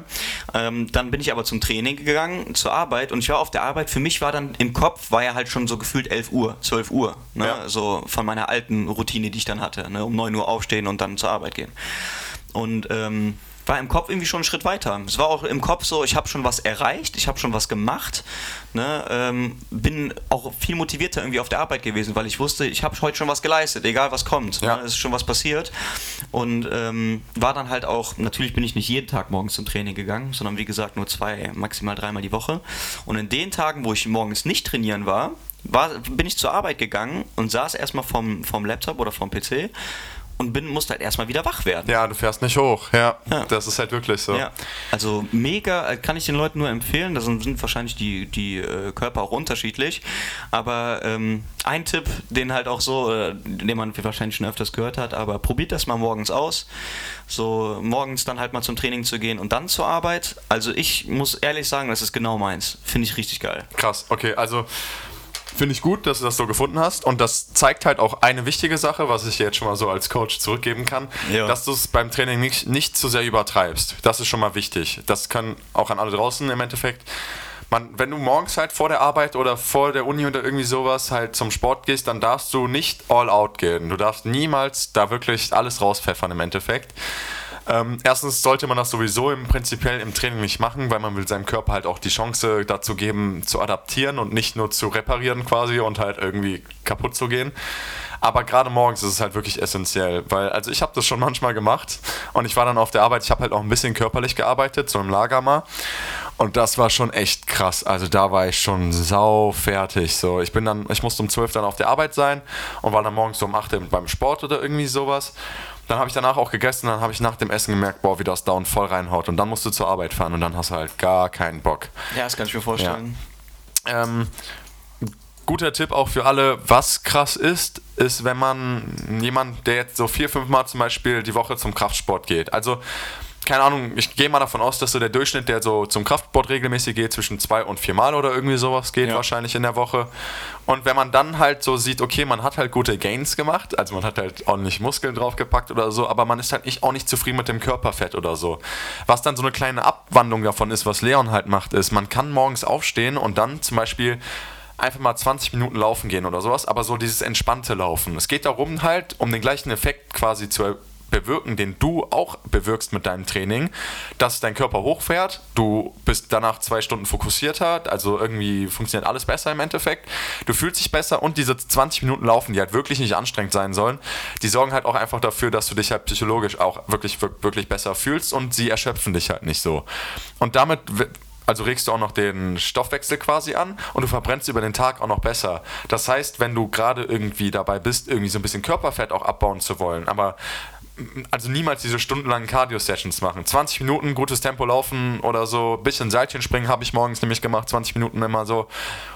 Ähm, dann bin ich aber zum Training gegangen, zur Arbeit und ich war auf der Arbeit. Für mich war dann im Kopf, war ja halt schon so gefühlt 11 Uhr, 12 Uhr. Ne? Ja. So von meiner alten Routine, die ich dann hatte. Ne? Um 9 Uhr aufstehen und dann zur Arbeit gehen. Und ähm, war im Kopf irgendwie schon einen Schritt weiter. Es war auch im Kopf so, ich habe schon was erreicht, ich habe schon was gemacht, ne, ähm, bin auch viel motivierter irgendwie auf der Arbeit gewesen, weil ich wusste, ich habe heute schon was geleistet, egal was kommt, Ja. ne, es ist schon was passiert und ähm, war dann halt auch, natürlich bin ich nicht jeden Tag morgens zum Training gegangen, sondern wie gesagt nur zwei, maximal dreimal die Woche und in den Tagen, wo ich morgens nicht trainieren war, war bin ich zur Arbeit gegangen und saß erstmal vom, vom Laptop oder vom PC und bin, musste halt erstmal wieder wach werden. ja, du fährst nicht hoch. Ja, Ja. das ist halt wirklich so. Ja, also mega, äh, kann ich den Leuten nur empfehlen. Da sind, sind wahrscheinlich die, die äh, Körper auch unterschiedlich. Aber ähm, ein Tipp, den halt auch so, äh, den man wahrscheinlich schon öfters gehört hat, aber probiert das mal morgens aus. So morgens dann halt mal zum Training zu gehen und dann zur Arbeit. Also ich muss ehrlich sagen, das ist genau meins. Finde ich richtig geil. Krass, okay, also finde ich gut, dass du das so gefunden hast und das zeigt halt auch eine wichtige Sache, was ich jetzt schon mal so als Coach zurückgeben kann, Ja. dass du es beim Training nicht, nicht zu sehr übertreibst. Das ist schon mal wichtig. Das kann auch an alle draußen im Endeffekt. Man, wenn du morgens halt vor der Arbeit oder vor der Uni oder irgendwie sowas halt zum Sport gehst, dann darfst du nicht all out gehen. Du darfst niemals da wirklich alles rauspfeffern im Endeffekt. Ähm, erstens sollte man das sowieso im prinzipiell im Training nicht machen, weil man will seinem Körper halt auch die Chance dazu geben, zu adaptieren und nicht nur zu reparieren quasi und halt irgendwie kaputt zu gehen. Aber gerade morgens ist es halt wirklich essentiell, weil also ich habe das schon manchmal gemacht und ich war dann auf der Arbeit, ich habe halt auch ein bisschen körperlich gearbeitet, so im Lager mal. Und das war schon echt krass. Also da war ich schon sau fertig. So, ich bin dann, ich musste um 12 dann auf der Arbeit sein und war dann morgens so um 8 beim Sport oder irgendwie sowas. Dann habe ich danach auch gegessen, dann habe ich nach dem Essen gemerkt, boah, wie das Down voll reinhaut. Und dann musst du zur Arbeit fahren und dann hast du halt gar keinen Bock. Ja, das kann ich mir vorstellen. Ähm, guter Tipp auch für alle, was krass ist, ist, wenn man jemand, der jetzt so vier, fünf Mal zum Beispiel die Woche zum Kraftsport geht. Also keine Ahnung, ich gehe mal davon aus, dass so der Durchschnitt, der so zum Kraftsport regelmäßig geht, zwischen zwei und vier Mal oder irgendwie sowas geht, ja. wahrscheinlich in der Woche. Und wenn man dann halt so sieht, okay, man hat halt gute Gains gemacht, also man hat halt ordentlich Muskeln draufgepackt oder so, aber man ist halt nicht, auch nicht zufrieden mit dem Körperfett oder so. Was dann so eine kleine Abwandlung davon ist, was Leon halt macht, ist, man kann morgens aufstehen und dann zum Beispiel einfach mal 20 Minuten laufen gehen oder sowas, aber so dieses entspannte Laufen. Es geht darum halt, um den gleichen Effekt quasi zu bewirken, den du auch bewirkst mit deinem Training, dass dein Körper hochfährt, du bist danach zwei Stunden fokussierter, also irgendwie funktioniert alles besser im Endeffekt, du fühlst dich besser und diese 20 Minuten laufen, die halt wirklich nicht anstrengend sein sollen, die sorgen halt auch einfach dafür, dass du dich halt psychologisch auch wirklich, wirklich besser fühlst und sie erschöpfen dich halt nicht so. Und damit also regst du auch noch den Stoffwechsel quasi an und du verbrennst über den Tag auch noch besser. Das heißt, wenn du gerade irgendwie dabei bist, irgendwie so ein bisschen Körperfett auch abbauen zu wollen, aber also niemals diese stundenlangen Cardio-Sessions machen. 20 Minuten gutes Tempo laufen oder so, bisschen Seilchen springen habe ich morgens nämlich gemacht, 20 Minuten immer so.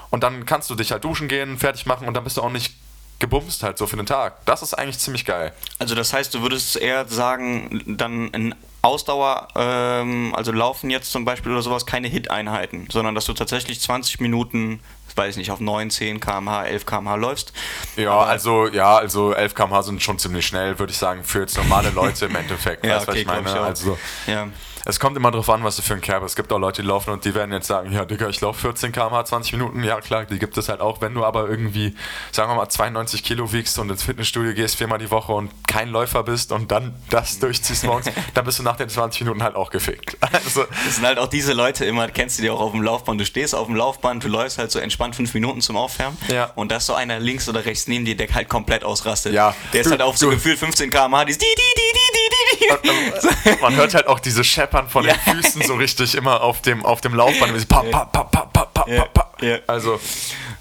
Und dann kannst du dich halt duschen gehen, fertig machen und dann bist du auch nicht gebumst halt so für den Tag. Das ist eigentlich ziemlich geil. Also das heißt, du würdest eher sagen, dann in Ausdauer, ähm, also Laufen jetzt zum Beispiel oder sowas, keine Hit-Einheiten, sondern dass du tatsächlich 20 Minuten weiß ich nicht, auf 9, 10 km/h, 11 km/h läufst. Ja, Aber also ja, also 11 km/h sind schon ziemlich schnell, würde ich sagen, für jetzt normale Leute im Endeffekt. ja, weißt, okay, was ich meine? Ich also, ja es kommt immer darauf an, was du für ein Kerl bist. Es gibt auch Leute, die laufen und die werden jetzt sagen, ja, Digga, ich laufe 14 km/h 20 Minuten. Ja, klar, die gibt es halt auch. Wenn du aber irgendwie, sagen wir mal, 92 Kilo wiegst und ins Fitnessstudio gehst viermal die Woche und kein Läufer bist und dann das durchziehst morgens, dann bist du nach den 20 Minuten halt auch gefickt. Also, das sind halt auch diese Leute immer, kennst du die auch auf dem Laufband. Du stehst auf dem Laufband, du läufst halt so entspannt fünf Minuten zum Aufwärmen ja. und da ist so einer links oder rechts neben dir, der halt komplett ausrastet. Ja. Der ist halt auf so gefühlt 15 km/h, die, die, die, die, die, die, die. Man hört halt auch diese Scheppern von ja. den Füßen so richtig immer auf dem, auf dem Laufband. Pa, pa, pa, pa, pa. Also,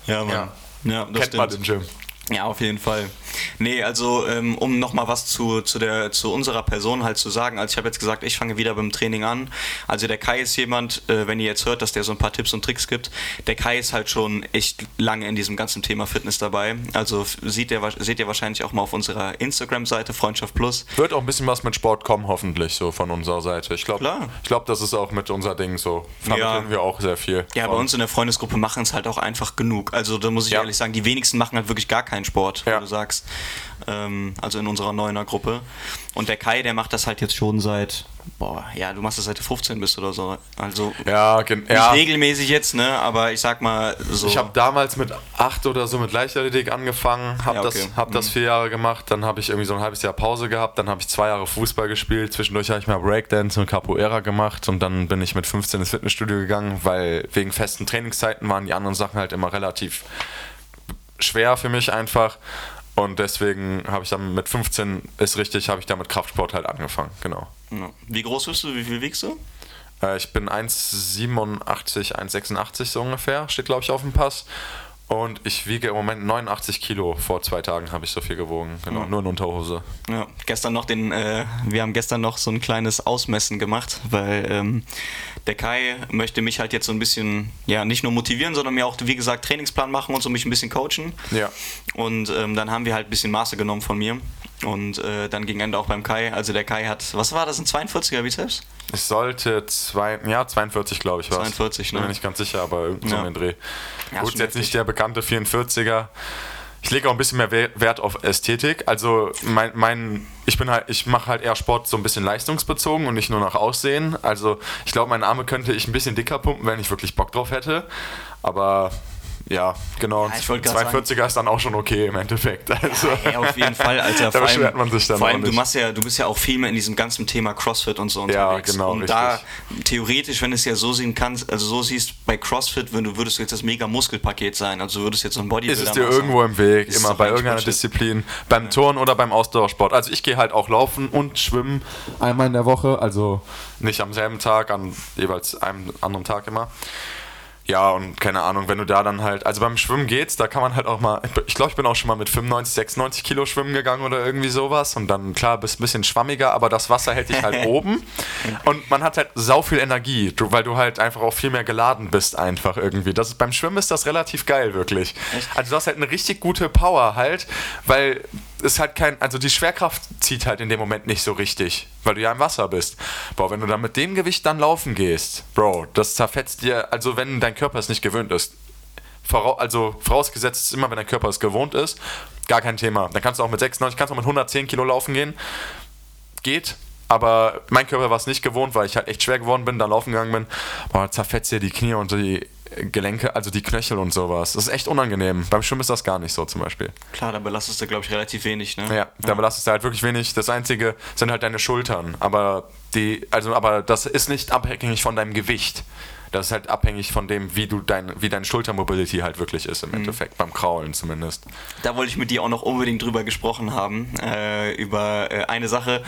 ja, Mann. Ja, kennt stimmt. man den Gym. Ja, auf jeden Fall. Nee, also ähm, um nochmal was zu, zu, der, zu unserer Person halt zu sagen. Also ich habe jetzt gesagt, ich fange wieder beim Training an. Also der Kai ist jemand, äh, wenn ihr jetzt hört, dass der so ein paar Tipps und Tricks gibt, der Kai ist halt schon echt lange in diesem ganzen Thema Fitness dabei. Also sieht ihr, seht ihr wahrscheinlich auch mal auf unserer Instagram-Seite Freundschaft Plus. Wird auch ein bisschen was mit Sport kommen, hoffentlich, so von unserer Seite. Ich glaube, glaub, das ist auch mit unser Ding so. Vermitteln ja. wir auch sehr viel. Ja, bei uns in der Freundesgruppe machen es halt auch einfach genug. Also da muss ich ja. ehrlich sagen, die wenigsten machen halt wirklich gar keinen Sport, ja. du sagst ähm, also in unserer neuner Gruppe. Und der Kai, der macht das halt jetzt schon seit, boah, ja, du machst das seit du 15 bist oder so. Also ja, nicht ja. regelmäßig jetzt, ne, aber ich sag mal so. Ich habe damals mit 8 oder so mit Leichtathletik angefangen, habe ja, okay. das, hab mhm. das vier Jahre gemacht, dann habe ich irgendwie so ein halbes Jahr Pause gehabt, dann habe ich zwei Jahre Fußball gespielt, zwischendurch habe ich mal Breakdance und Capoeira gemacht und dann bin ich mit 15 ins Fitnessstudio gegangen, weil wegen festen Trainingszeiten waren die anderen Sachen halt immer relativ schwer für mich einfach. Und deswegen habe ich dann mit 15, ist richtig, habe ich dann mit Kraftsport halt angefangen, genau. Wie groß bist du? Wie viel wiegst du? Äh, ich bin 1,87, 1,86 so ungefähr, steht glaube ich auf dem Pass. Und ich wiege im Moment 89 Kilo. Vor zwei Tagen habe ich so viel gewogen. Genau, ja. nur in Unterhose. Ja, gestern noch den, äh, wir haben gestern noch so ein kleines Ausmessen gemacht, weil ähm, der Kai möchte mich halt jetzt so ein bisschen, ja, nicht nur motivieren, sondern mir auch, wie gesagt, Trainingsplan machen und so mich ein bisschen coachen. Ja. Und ähm, dann haben wir halt ein bisschen Maße genommen von mir. Und äh, dann ging Ende auch beim Kai. Also der Kai hat, was war das, ein 42er Bizeps? Ich sollte zwei, ja, 42 glaube ich war 42, ne? Bin mir nicht ganz sicher, aber irgendwie ja. so Dreh. Ja, Gut, jetzt nicht der bekannte 44er. Ich lege auch ein bisschen mehr Wert auf Ästhetik. Also mein, mein ich bin halt, ich mache halt eher Sport so ein bisschen leistungsbezogen und nicht nur nach Aussehen. Also ich glaube, meine Arme könnte ich ein bisschen dicker pumpen, wenn ich wirklich Bock drauf hätte. Aber ja, genau. Ja, 240er ist dann auch schon okay im Endeffekt. Also, ja, auf jeden Fall, Alter. da beschwert man sich dann Vor allem, du machst ja, du bist ja auch viel mehr in diesem ganzen Thema CrossFit und so unterwegs. Ja, genau. Und richtig. da theoretisch, wenn du es ja so sehen kannst, also so siehst bei CrossFit, wenn du würdest jetzt das mega Muskelpaket sein, also würdest jetzt so ein Bodybuilder Ist es dir irgendwo im Weg, ist immer bei irgendeiner Bullshit. Disziplin, beim ja. Turnen oder beim Ausdauersport. Also ich gehe halt auch laufen und schwimmen einmal in der Woche, also nicht am selben Tag, an jeweils einem anderen Tag immer. Ja, und keine Ahnung, wenn du da dann halt, also beim Schwimmen geht's, da kann man halt auch mal, ich glaube, ich bin auch schon mal mit 95, 96 Kilo schwimmen gegangen oder irgendwie sowas und dann, klar, bist ein bisschen schwammiger, aber das Wasser hält dich halt oben und man hat halt sau viel Energie, weil du halt einfach auch viel mehr geladen bist einfach irgendwie. Das, beim Schwimmen ist das relativ geil, wirklich. Also du hast halt eine richtig gute Power halt, weil ist halt kein, also die Schwerkraft zieht halt in dem Moment nicht so richtig, weil du ja im Wasser bist. Boah, wenn du dann mit dem Gewicht dann laufen gehst, Bro, das zerfetzt dir, also wenn dein Körper es nicht gewöhnt ist. Vora, also vorausgesetzt ist immer, wenn dein Körper es gewohnt ist, gar kein Thema. Dann kannst du auch mit 96, kannst du auch mit 110 Kilo laufen gehen. Geht, aber mein Körper war es nicht gewohnt, weil ich halt echt schwer geworden bin, da laufen gegangen bin. Boah, zerfetzt dir die Knie und die Gelenke, also die Knöchel und sowas. Das ist echt unangenehm. Beim Schwimmen ist das gar nicht so zum Beispiel. Klar, da belastest du, glaube ich, relativ wenig, ne? Ja, da ja. belastest du halt wirklich wenig. Das Einzige sind halt deine Schultern. Aber die, also, aber das ist nicht abhängig von deinem Gewicht. Das ist halt abhängig von dem, wie du dein, wie deine Schultermobility halt wirklich ist im mhm. Endeffekt, beim Kraulen zumindest. Da wollte ich mit dir auch noch unbedingt drüber gesprochen haben, äh, über äh, eine Sache.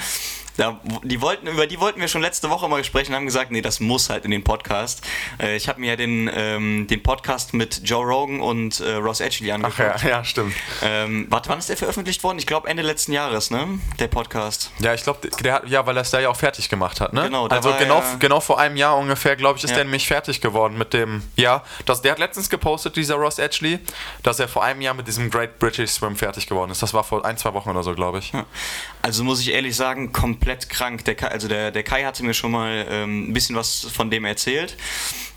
Da, die wollten, über die wollten wir schon letzte Woche mal sprechen, haben gesagt, nee, das muss halt in den Podcast. Äh, ich habe mir ja den, ähm, den Podcast mit Joe Rogan und äh, Ross Edgley angeguckt. Ach ja, ja stimmt. Ähm, warte, wann ist der veröffentlicht worden? Ich glaube Ende letzten Jahres, ne? Der Podcast. Ja, ich glaube, ja, weil er es da ja auch fertig gemacht hat, ne? Genau. Also genau, ja genau vor einem Jahr ungefähr, glaube ich, ist ja. der nämlich fertig geworden mit dem, ja, das, der hat letztens gepostet, dieser Ross Edgley, dass er vor einem Jahr mit diesem Great British Swim fertig geworden ist. Das war vor ein, zwei Wochen oder so, glaube ich. Also muss ich ehrlich sagen, komplett krank. Der Kai, also der, der Kai hatte mir schon mal ähm, ein bisschen was von dem erzählt.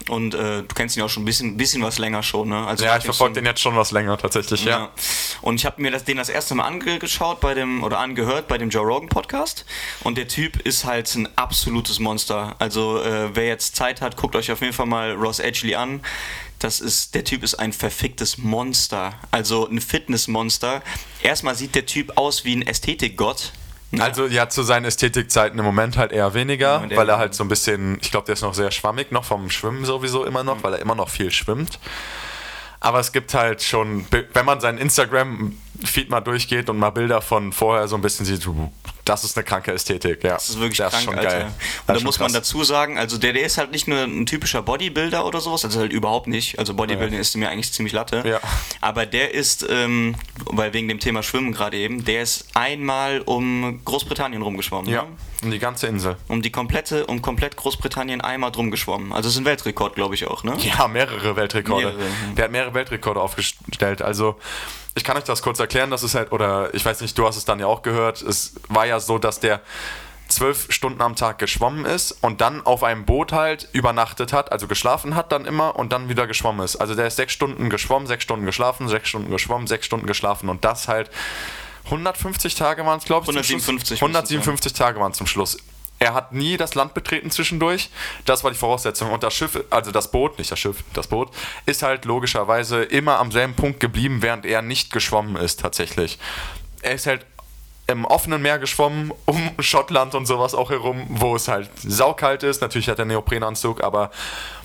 Und äh, du kennst ihn auch schon ein bisschen, bisschen was länger schon, ne? Also ja, ich verfolge den jetzt schon was länger tatsächlich, ja. ja. Und ich habe mir das, den das erste Mal angeschaut bei dem, oder angehört bei dem Joe Rogan Podcast. Und der Typ ist halt ein absolutes Monster. Also äh, wer jetzt Zeit hat, guckt euch auf jeden Fall mal Ross Edgley an. Das ist, der Typ ist ein verficktes Monster. Also ein Fitnessmonster. Erstmal sieht der Typ aus wie ein Ästhetikgott. Also ja, zu seinen Ästhetikzeiten im Moment halt eher weniger, ja, weil er halt so ein bisschen, ich glaube, der ist noch sehr schwammig, noch vom Schwimmen sowieso immer noch, mhm. weil er immer noch viel schwimmt. Aber es gibt halt schon, wenn man seinen Instagram-Feed mal durchgeht und mal Bilder von vorher so ein bisschen sieht, das ist eine kranke Ästhetik, ja. Das ist wirklich das krank, ist schon Alter. geil. Und da muss man dazu sagen, also der, der ist halt nicht nur ein typischer Bodybuilder oder sowas, also halt überhaupt nicht. Also Bodybuilding ja. ist mir eigentlich ziemlich Latte. Ja. Aber der ist, ähm, weil wegen dem Thema Schwimmen gerade eben, der ist einmal um Großbritannien rumgeschwommen. Ja. Ne? Um die ganze Insel. Um die komplette, um komplett Großbritannien einmal drum geschwommen. Also es ist ein Weltrekord, glaube ich auch, ne? Ja, mehrere Weltrekorde. Mehrere. Hm. Der hat mehrere Weltrekorde aufgestellt. Also ich kann euch das kurz erklären, das ist halt, oder ich weiß nicht, du hast es dann ja auch gehört, es war ja so, dass der zwölf Stunden am Tag geschwommen ist und dann auf einem Boot halt übernachtet hat, also geschlafen hat dann immer und dann wieder geschwommen ist. Also der ist sechs Stunden geschwommen, sechs Stunden geschlafen, sechs Stunden geschwommen, sechs Stunden geschlafen und das halt 150 Tage waren es, glaube ich. 157. 157 Tage waren es zum Schluss. Er hat nie das Land betreten zwischendurch. Das war die Voraussetzung. Und das Schiff, also das Boot, nicht das Schiff, das Boot, ist halt logischerweise immer am selben Punkt geblieben, während er nicht geschwommen ist, tatsächlich. Er ist halt im offenen Meer geschwommen, um Schottland und sowas auch herum, wo es halt saukalt ist. Natürlich hat er Neoprenanzug, aber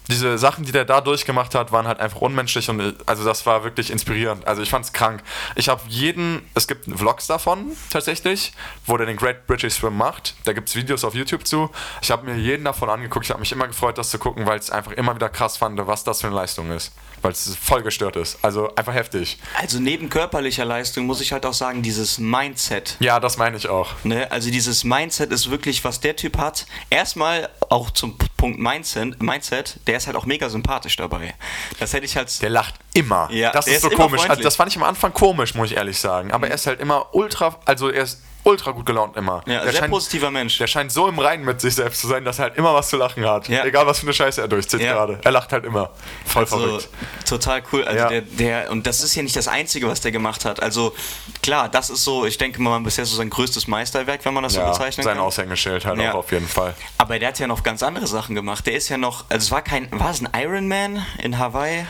diese Sachen, die der da durchgemacht hat, waren halt einfach unmenschlich und äh, also das war wirklich inspirierend. Also ich fand's krank. Ich habe jeden, es gibt Vlogs davon tatsächlich, wo der den Great British Swim macht. Da gibt's Videos auf YouTube zu. Ich habe mir jeden davon angeguckt. Ich habe mich immer gefreut, das zu gucken, weil es einfach immer wieder krass fand, was das für eine Leistung ist. Weil es voll gestört ist. Also einfach heftig. Also neben körperlicher Leistung muss ich halt auch sagen, dieses Mindset. Ja, das meine ich auch. Ne? Also dieses Mindset ist wirklich, was der Typ hat. Erstmal auch zum Punkt Mindset, Mindset, der ist halt auch mega sympathisch dabei. Das hätte ich halt. Der lacht immer. Ja, das ist so ist komisch. Also das fand ich am Anfang komisch, muss ich ehrlich sagen. Aber mhm. er ist halt immer ultra, also er ist ultra gut gelaunt immer. Ja, der sehr scheint, positiver Mensch. Der scheint so im Reinen mit sich selbst zu sein, dass er halt immer was zu lachen hat. Ja. Egal was für eine Scheiße er durchzieht ja. gerade. Er lacht halt immer. Voll also, verrückt. Total cool. Also ja. der, der, und das ist ja nicht das Einzige, was der gemacht hat. Also klar, das ist so, ich denke mal bisher so sein größtes Meisterwerk, wenn man das so bezeichnen sein kann. Sein Aushängeschild halt auch auf jeden Fall. Aber der hat ja noch ganz andere Sachen gemacht. Der ist ja noch, also es war kein, war es ein Ironman in Hawaii?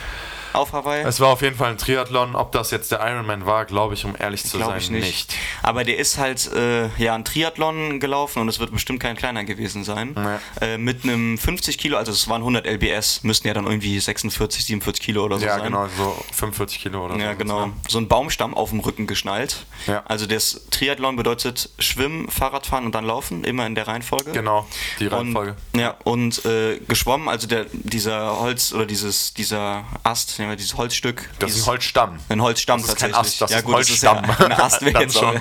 Auf Hawaii? Es war auf jeden Fall ein Triathlon. Ob das jetzt der Ironman war, glaube ich, um ehrlich zu Glaube sein, ich nicht. Aber der ist halt äh, ja ein Triathlon gelaufen und es wird bestimmt kein kleiner gewesen sein. Nee. Äh, mit einem 50 Kilo, also es waren 100 lbs, müssten ja dann irgendwie 46, 47 Kilo oder so Ja, sein. genau, so 45 Kilo oder so. Ja, genau. So ein Baumstamm auf dem Rücken geschnallt. Ja. Also das Triathlon bedeutet Schwimmen, Fahrradfahren und dann Laufen, immer in der Reihenfolge. Genau, die Reihenfolge. Und, ja, und äh, geschwommen, also der, dieser Holz oder dieses, dieser Ast, nehmen wir dieses Holzstück. Das ist dieses, ein Holzstamm. ein Holzstamm Das ist kein tatsächlich. Ast, das ja, ist ein gut, das ist ja Holzstamm. ein Ast wäre jetzt schon.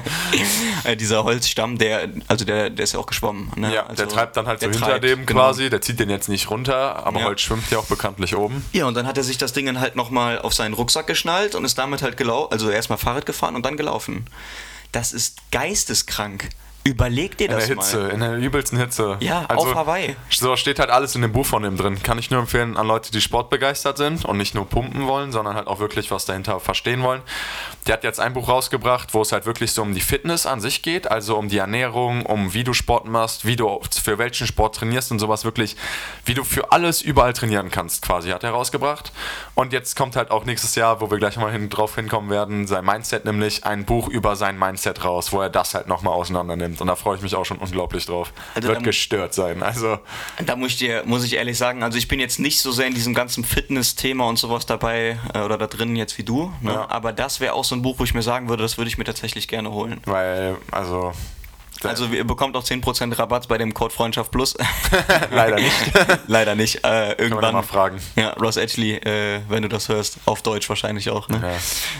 äh, dieser Holzstamm, der, also der, der ist ja auch geschwommen. Ne? Ja, also, der treibt dann halt so hinter treibt, dem genau. quasi. Der zieht den jetzt nicht runter, aber Ja. Holz schwimmt ja auch bekanntlich oben. Ja, und dann hat er sich das Ding dann halt nochmal auf seinen Rucksack geschnallt und ist damit halt gelaufen, also erstmal Fahrrad gefahren und dann gelaufen. Das ist geisteskrank. Überleg dir In der das Hitze, mal. in der übelsten Hitze. Ja, auf Hawaii. So steht halt alles in dem Buch von dem drin. Kann ich nur empfehlen an Leute, die sportbegeistert sind und nicht nur pumpen wollen, sondern halt auch wirklich was dahinter verstehen wollen. Der hat jetzt ein Buch rausgebracht, wo es halt wirklich so um die Fitness an sich geht, also um die Ernährung, um wie du Sport machst, wie du für welchen Sport trainierst und sowas wirklich, wie du für alles überall trainieren kannst, quasi, hat er rausgebracht. Und jetzt kommt halt auch nächstes Jahr, wo wir gleich mal hin, drauf hinkommen werden, sein Mindset, nämlich ein Buch über sein Mindset raus, wo er das halt nochmal auseinander nimmt. Und da freue ich mich auch schon unglaublich drauf. Also Wird gestört sein. Also, Da muss ich, dir, muss ich ehrlich sagen, also ich bin jetzt nicht so sehr in diesem ganzen Fitness-Thema und sowas dabei äh, oder da drin jetzt wie du, ne? Ja. aber das wäre auch so ein Buch, wo ich mir sagen würde, das würde ich mir tatsächlich gerne holen. weil, also. Also ihr bekommt auch 10% Rabatt bei dem Code Freundschaft Plus. leider nicht. Leider nicht. Äh, Kann man irgendwann. mal fragen. Ja, Ross Edgley, äh, wenn du das hörst, auf Deutsch wahrscheinlich auch, ne? Ja.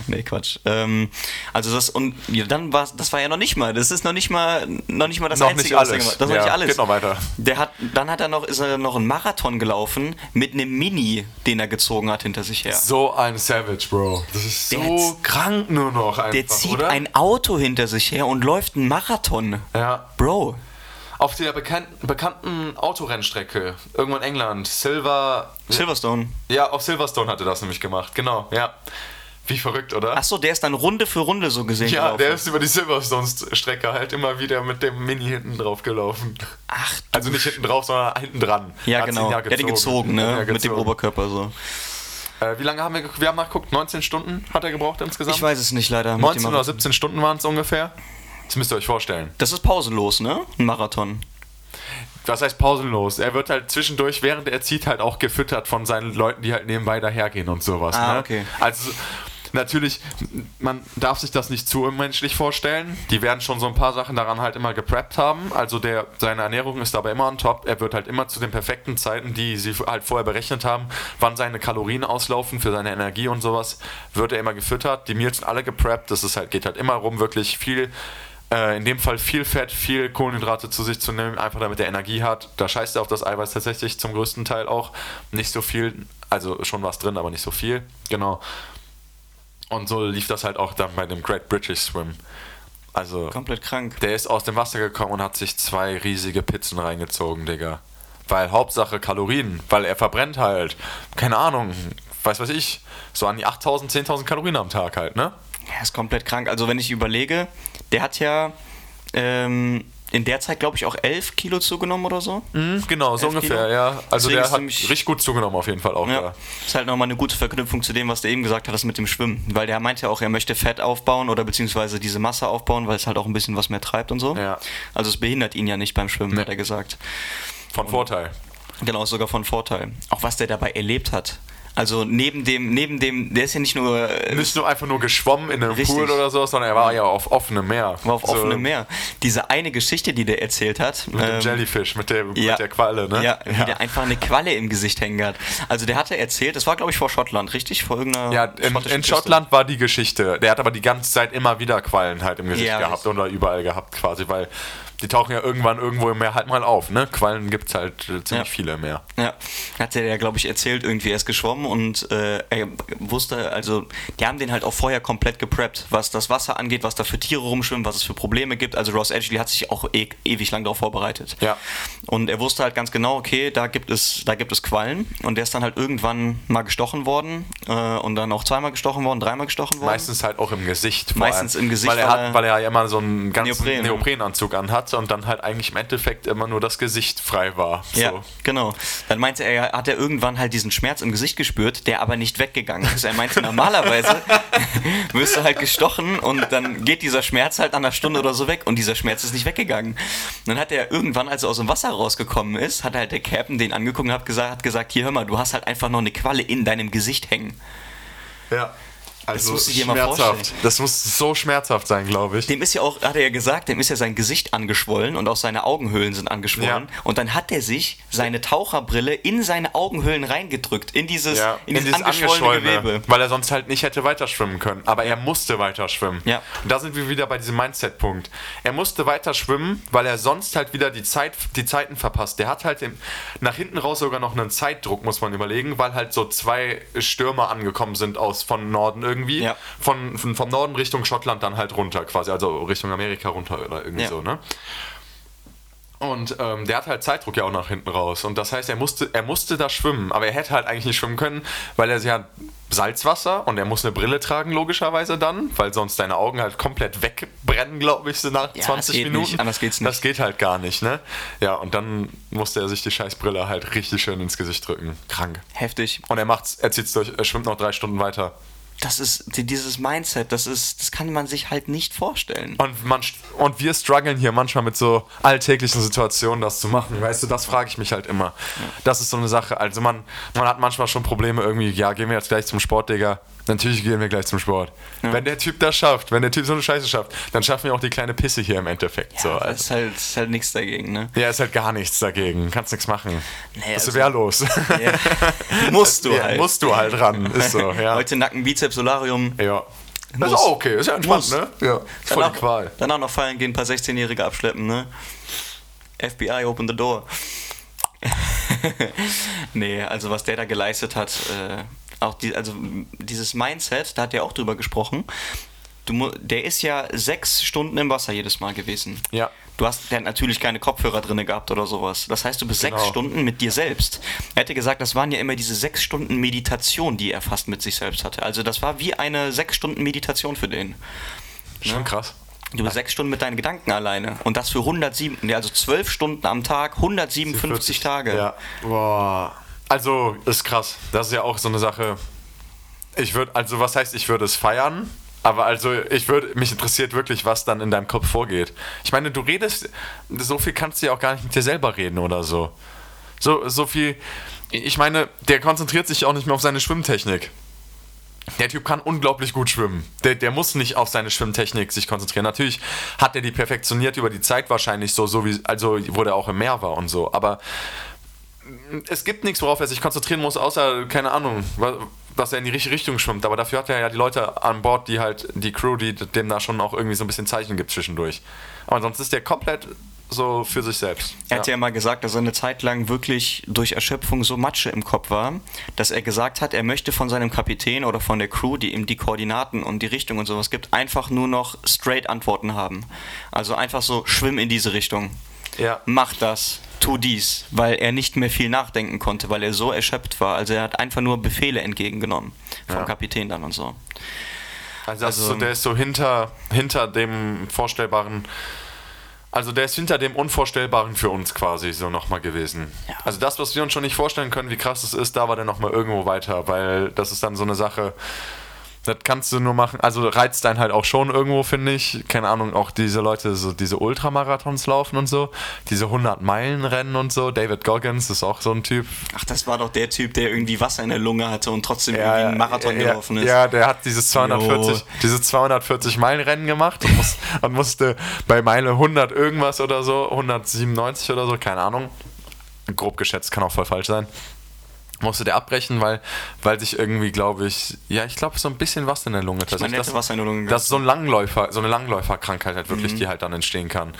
Nee, Quatsch. Ähm, also das und ja, dann war das war ja noch nicht mal, das ist noch nicht mal noch nicht mal das noch einzige nicht was er alles. gemacht hat. Das Ja, nicht alles. Geht noch weiter. Der hat dann hat er noch ist er noch einen Marathon gelaufen mit einem Mini, den er gezogen hat hinter sich her. So ein Savage, Bro. Das ist Der so z- krank nur noch einfach, Der zieht oder? ein Auto hinter sich her und läuft einen Marathon. Ja. Bro, Auf der bekannten, bekannten Autorennstrecke, irgendwo in England, Silver. Silverstone. Ja, auf Silverstone hatte das nämlich gemacht, genau, ja. Wie verrückt, oder? Achso, der ist dann Runde für Runde so gesehen ja, gelaufen. der ist über die Silverstone-Strecke halt immer wieder mit dem Mini hinten drauf gelaufen. Ach, du Also nicht hinten drauf, sondern hinten dran. Ja, Hat genau. ihn Der hat ihn gezogen, ne? Ja, Mit dem gezogen. Oberkörper so. Äh, wie lange haben wir, wir haben mal geguckt, 19 Stunden hat er gebraucht insgesamt? Ich weiß es nicht leider. mit 19 dem oder Marathon. 17 Stunden waren es ungefähr. Das müsst ihr euch vorstellen. Das ist pausenlos, ne? Ein Marathon. Was heißt pausenlos? Er wird halt zwischendurch, während er zieht, halt auch gefüttert von seinen Leuten, die halt nebenbei dahergehen und sowas. Ah, ne? okay. Also natürlich, man darf sich das nicht zu unmenschlich vorstellen. Die werden schon so ein paar Sachen daran halt immer gepreppt haben. Also der, seine Ernährung ist dabei immer on top. Er wird halt immer zu den perfekten Zeiten, die sie halt vorher berechnet haben, wann seine Kalorien auslaufen für seine Energie und sowas, wird er immer gefüttert. Die Meals sind alle gepreppt. Das ist halt, geht halt immer rum, wirklich viel äh, in dem Fall viel Fett, viel Kohlenhydrate zu sich zu nehmen, einfach damit er Energie hat. Da scheißt er auf das Eiweiß tatsächlich zum größten Teil auch. Nicht so viel, also schon was drin, aber nicht so viel. Genau. Und so lief das halt auch dann bei dem Great British Swim. Also, Komplett krank. der ist aus dem Wasser gekommen und hat sich zwei riesige Pizzen reingezogen, Digga. Weil Hauptsache Kalorien, weil er verbrennt halt, keine Ahnung, weiß was ich, so an die 8000, 10.000 Kalorien am Tag halt, ne? Ja, ist komplett krank. Also wenn ich überlege, der hat ja ähm, in der Zeit, glaube ich, auch 11 Kilo zugenommen oder so. Mhm, genau, so ungefähr, Kilo? ja. Also Deswegen der hat richtig gut zugenommen auf jeden Fall auch. Ja, Da. ist halt nochmal eine gute Verknüpfung zu dem, was du eben gesagt hattest mit dem Schwimmen. Weil der meint ja auch, er möchte Fett aufbauen oder beziehungsweise diese Masse aufbauen, weil es halt auch ein bisschen was mehr treibt und so. Ja. Also es behindert ihn ja nicht beim Schwimmen, Nee. hat er gesagt. Von Vorteil. Genau, sogar von Vorteil. Auch was der dabei erlebt hat. Also neben dem, neben dem, der ist ja nicht nur äh, Nicht nur einfach nur geschwommen in einem Richtig. Pool oder so, sondern er war ja auf offenem Meer. war auf so offenem Meer. Diese eine Geschichte, die der erzählt hat. Mit dem ähm, Jellyfish, mit, dem, ja. mit der Qualle, ne? Ja, wie der einfach eine Qualle im Gesicht hängen hat. Also der hatte erzählt, das war glaube ich vor Schottland, richtig? Vor irgendeiner Ja, in, in. Schottland war die Geschichte. Der hat aber die ganze Zeit immer wieder Quallen halt im Gesicht Ja, gehabt richtig. oder überall gehabt quasi, weil die tauchen ja irgendwann irgendwo im Meer halt mal auf, ne? Quallen gibt es halt äh, ziemlich Ja. viele im Meer. Ja, hat er ja, glaube ich, erzählt, irgendwie er ist geschwommen und äh, er wusste, also die haben den halt auch vorher komplett gepreppt, was das Wasser angeht, was da für Tiere rumschwimmen, was es für Probleme gibt. Also Ross Edgley hat sich auch e ewig lang darauf vorbereitet. Ja. Und er wusste halt ganz genau, okay, da gibt es, da gibt es Quallen und der ist dann halt irgendwann mal gestochen worden äh, und dann auch zweimal gestochen worden, dreimal gestochen worden. Meistens halt auch im Gesicht. Meistens allem. im Gesicht, Weil er, hat, weil er ja immer so einen ganzen Neopren. Neoprenanzug anhat. und dann halt eigentlich im Endeffekt immer nur das Gesicht frei war. So. Ja, genau. Dann meinte er, hat er irgendwann halt diesen Schmerz im Gesicht gespürt, der aber nicht weggegangen ist. Er meinte, normalerweise wirst du halt gestochen und dann geht dieser Schmerz halt an einer Stunde oder so weg und dieser Schmerz ist nicht weggegangen. dann hat er irgendwann, als er aus dem Wasser rausgekommen ist, hat halt der Captain den angeguckt und hat gesagt, hat gesagt, hier hör mal, du hast halt einfach noch eine Qualle in deinem Gesicht hängen. Ja. Also mal schmerzhaft. vorstellen. Das muss so schmerzhaft sein, glaube ich. Dem ist ja auch, hat er ja gesagt, dem ist ja sein Gesicht angeschwollen und auch seine Augenhöhlen sind angeschwollen. Ja. Und dann hat er sich seine Taucherbrille in seine Augenhöhlen reingedrückt, in dieses, Ja, in dieses angeschwollene Gewebe. weil er sonst halt nicht hätte weiter schwimmen können. Aber er musste weiter schwimmen. Ja. Und da sind wir wieder bei diesem Mindset-Punkt. Er musste weiter schwimmen, weil er sonst halt wieder die, Zeit, die Zeiten verpasst. Der hat halt im, nach hinten raus sogar noch einen Zeitdruck, muss man überlegen, weil halt so zwei Stürmer angekommen sind aus von Norden irgendwie. Ja. Von, von, vom Norden Richtung Schottland dann halt runter quasi, also Richtung Amerika runter oder irgendwie Ja. so, ne? Und ähm, der hat halt Zeitdruck ja auch nach hinten raus. Und das heißt, er musste, er musste da schwimmen. Aber er hätte halt eigentlich nicht schwimmen können, weil er ja Salzwasser und er muss eine Brille tragen, logischerweise dann, weil sonst deine Augen halt komplett wegbrennen, glaube ich, so nach Ja, 20 das geht Minuten. nicht, anders geht's Das nicht. geht halt gar nicht, ne? Ja, und dann musste er sich die Scheißbrille halt richtig schön ins Gesicht drücken. Krank. Heftig. Und er macht's, er zieht's durch, er schwimmt noch drei Stunden weiter. Das ist die- dieses Mindset, das ist, das kann man sich halt nicht vorstellen. Und, man, und wir strugglen hier manchmal mit so alltäglichen Situationen, das zu machen. Weißt du, das frage ich mich halt immer. Das ist so eine Sache. Also man, man hat manchmal schon Probleme irgendwie, ja, gehen wir jetzt gleich zum Sport, Digga. Natürlich gehen wir gleich zum Sport. Wenn der Typ das schafft, wenn der Typ so eine Scheiße schafft, dann schaffen wir auch die kleine Pisse hier im Endeffekt. so, Ja, das also. ist halt, ist halt nichts dagegen, ne? Ja, ist halt gar nichts dagegen. Kannst nichts machen. Nee, Bist du also- wehrlos. Ja. Musst du Ja, halt. musst du halt ran. Ist so, ja. Heute Nacken, Bizeps, Solarium. ja. Das ist auch okay. Ist ja entspannt, Muss. ne? Ja. Ist voll die Qual. danach noch feiern gehen, ein paar 16-Jährige abschleppen, ne? FBI, open the door. nee, also was der da geleistet hat, äh, auch die, also dieses Mindset, da hat er auch drüber gesprochen. Du, der ist ja sechs Stunden im Wasser jedes Mal gewesen. Ja. Du hast der hat natürlich keine Kopfhörer drin gehabt oder sowas. Das heißt, du bist sechs Genau. Stunden mit dir selbst. Er hätte gesagt, das waren ja immer diese sechs Stunden Meditation, die er fast mit sich selbst hatte. Also das war wie eine sechs Stunden Meditation für den. Schon krass. Du bist sechs Stunden mit deinen Gedanken alleine. Und das für 107, nee, also zwölf Stunden am Tag, 157 Tage. Ja. Boah. Also, ist krass. Das ist ja auch so eine Sache. Ich würde, also was heißt, ich würde es feiern? Aber also, ich würde, mich interessiert wirklich, was dann in deinem Kopf vorgeht. Ich meine, du redest, so viel kannst du ja auch gar nicht mit dir selber reden oder so. So, so viel, ich meine, der konzentriert sich auch nicht mehr auf seine Schwimmtechnik. Der Typ kann unglaublich gut schwimmen. Der, der muss nicht auf seine Schwimmtechnik sich konzentrieren. Natürlich hat er die perfektioniert über die Zeit wahrscheinlich so, so wie, also wo der auch im Meer war und so. Aber es gibt nichts, worauf er sich konzentrieren muss, außer, keine Ahnung, dass er in die richtige Richtung schwimmt. Aber dafür hat er ja die Leute an Bord, die halt, die Crew, die dem da schon auch irgendwie so ein bisschen Zeichen gibt zwischendurch. Aber sonst ist der komplett so für sich selbst. Er hat ja. mal gesagt, dass er eine Zeit lang wirklich durch Erschöpfung so Matsche im Kopf war, dass er gesagt hat, er möchte von seinem Kapitän oder von der Crew, die ihm die Koordinaten und die Richtung und sowas gibt, einfach nur noch straight Antworten haben. Also einfach so, schwimm in diese Richtung. Ja. Mach das, tu dies, weil er nicht mehr viel nachdenken konnte, weil er so erschöpft war. Also er hat einfach nur Befehle entgegengenommen vom Ja. Kapitän dann und so. Also, das Also- so, der ist so hinter, hinter dem Vorstellbaren. Also der ist hinter dem Unvorstellbaren für uns quasi so nochmal gewesen. Ja. Also das, was wir uns schon nicht vorstellen können, wie krass es ist, da war der nochmal irgendwo weiter, weil das ist dann so eine Sache, das kannst du nur machen, also reizt einen halt auch schon irgendwo, finde ich. Keine Ahnung, auch diese Leute, so diese Ultramarathons laufen und so, diese 100-Meilen-Rennen und so. David Goggins ist auch so ein Typ, Ach, das war doch der Typ, der irgendwie Wasser in der Lunge hatte und trotzdem irgendwie einen Marathon ja, gelaufen ist. Ja, der hat dieses 240, Jo. dieses 240 Meilen Rennen gemacht und, muss, und musste bei Meile 100 irgendwas oder so, 197 oder so, keine Ahnung, grob geschätzt, kann auch voll falsch sein. Musste der abbrechen, weil, weil sich irgendwie, glaube ich, ja, ich glaube, so ein bisschen was in der Lunge tatsächlich. hätte Wasser in der Lunge Das ist so ein Langläufer, so eine Langläuferkrankheit halt Mhm. wirklich, die halt dann entstehen kann.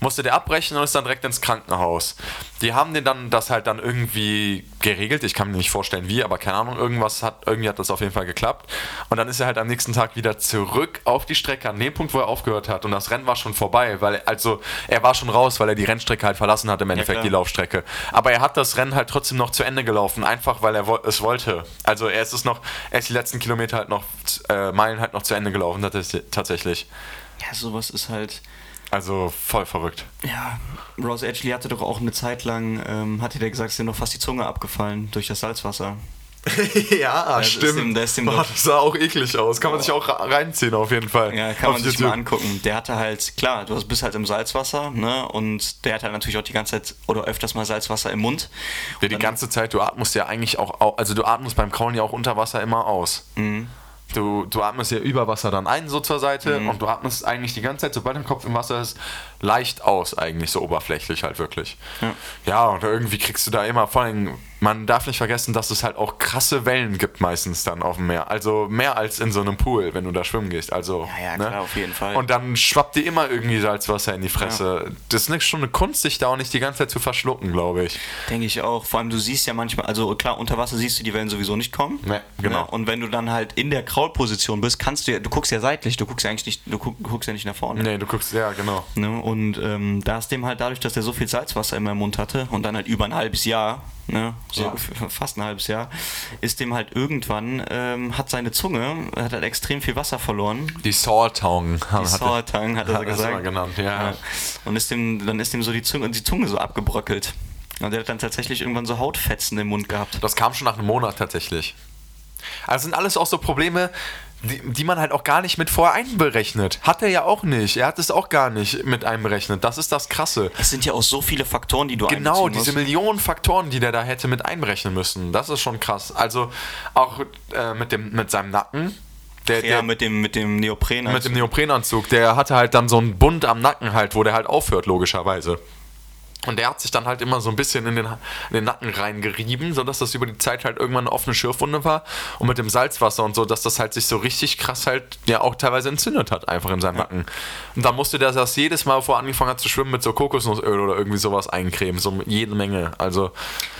Musste der abbrechen und ist dann direkt ins Krankenhaus. Die haben den dann das halt dann irgendwie geregelt. Ich kann mir nicht vorstellen, wie, aber keine Ahnung, irgendwas hat, irgendwie hat das auf jeden Fall geklappt. Und dann ist er halt am nächsten Tag wieder zurück auf die Strecke, an dem Punkt, wo er aufgehört hat. Und das Rennen war schon vorbei, weil, also, er war schon raus, weil er die Rennstrecke halt verlassen hat, im Endeffekt klar. die Laufstrecke. Aber er hat das Rennen halt trotzdem noch zu Ende gelaufen, einfach weil er wo- es wollte. Also, er ist es noch, er ist die letzten Kilometer halt noch, äh, Meilen halt noch zu Ende gelaufen, tats- tatsächlich. Ja, sowas ist halt. Also voll verrückt. Ja, Ross Edgley hatte doch auch eine Zeit lang, ähm, hatte der gesagt, ist ihm noch fast die Zunge abgefallen durch das Salzwasser. ja, ist stimmt. dem- der ist dem Boah, doch- das sah auch eklig aus. Kann man sich auch reinziehen auf jeden Fall. Ja, kann man sich YouTube. mal angucken. Der hatte halt, klar, du bist halt im Salzwasser, ne? Und der hat halt natürlich auch die ganze Zeit oder öfters mal Salzwasser im Mund. Ja, die ganze Zeit, du atmest ja eigentlich auch, au- also du atmest beim Kraulen ja auch unter Wasser immer aus. Mhm. Du, du atmest ja über Wasser dann ein, so zur Seite, und du atmest eigentlich die ganze Zeit, sobald dein Kopf im Wasser ist, leicht aus, eigentlich so oberflächlich halt wirklich. Ja. Ja, und irgendwie kriegst du da immer, vor allem, man darf nicht vergessen, dass es halt auch krasse Wellen gibt meistens dann auf dem Meer. Also mehr als in so einem Pool, wenn du da schwimmen gehst. Also, Ja, ja, klar, auf jeden Fall. Und dann schwappt dir immer irgendwie Salzwasser in die Fresse. Das ist schon eine Kunst, sich da auch nicht die ganze Zeit zu verschlucken, glaube ich. Denke ich auch. Vor allem, du siehst ja manchmal, also klar, unter Wasser siehst du die Wellen sowieso nicht kommen. Nee, genau. Ne? Und wenn du dann halt in der Kraulposition bist, kannst du ja, du guckst ja seitlich, du guckst ja eigentlich nicht, du, guck, du guckst ja nicht nach vorne. Nee, du guckst, ja, genau. Ne? Und ähm, da ist dem halt dadurch, dass er so viel Salzwasser immer im Mund hatte und dann halt über ein halbes Jahr, ne? so Ja. fast ein halbes Jahr, ist dem halt irgendwann, ähm, hat seine Zunge, hat halt extrem viel Wasser verloren. Die Sawtong Die Sauertang hat er hat er gesagt. immer genannt, ja. Und ist dem, dann ist dem so die Zunge, die Zunge so abgebröckelt. Und der hat dann tatsächlich irgendwann so Hautfetzen im Mund gehabt. Das kam schon nach einem Monat tatsächlich. Also sind alles auch so Probleme, die, die man halt auch gar nicht mit vorher einberechnet. Hat er ja auch nicht. Er hat es auch gar nicht mit einberechnet. Das ist das Krasse. Es sind ja auch so viele Faktoren, die du Genau, diese. Millionen Faktoren, die der da hätte mit einberechnen müssen. Das ist schon krass. Also auch äh, mit, dem, mit seinem Nacken. Der, Ja, der, mit dem, mit dem Neopren. mit dem Neoprenanzug, der hatte halt dann so einen Bund am Nacken halt, wo der halt aufhört, logischerweise. Und der hat sich dann halt immer so ein bisschen in den, in den Nacken reingerieben, sodass das über die Zeit halt irgendwann eine offene Schürfwunde war. Und mit dem Salzwasser und so, dass das halt sich so richtig krass halt ja auch teilweise entzündet hat, einfach in seinem Nacken. Und dann musste der das jedes Mal, bevor er angefangen hat zu schwimmen, mit so Kokosnussöl oder irgendwie sowas eincremen. So jede Menge. Also,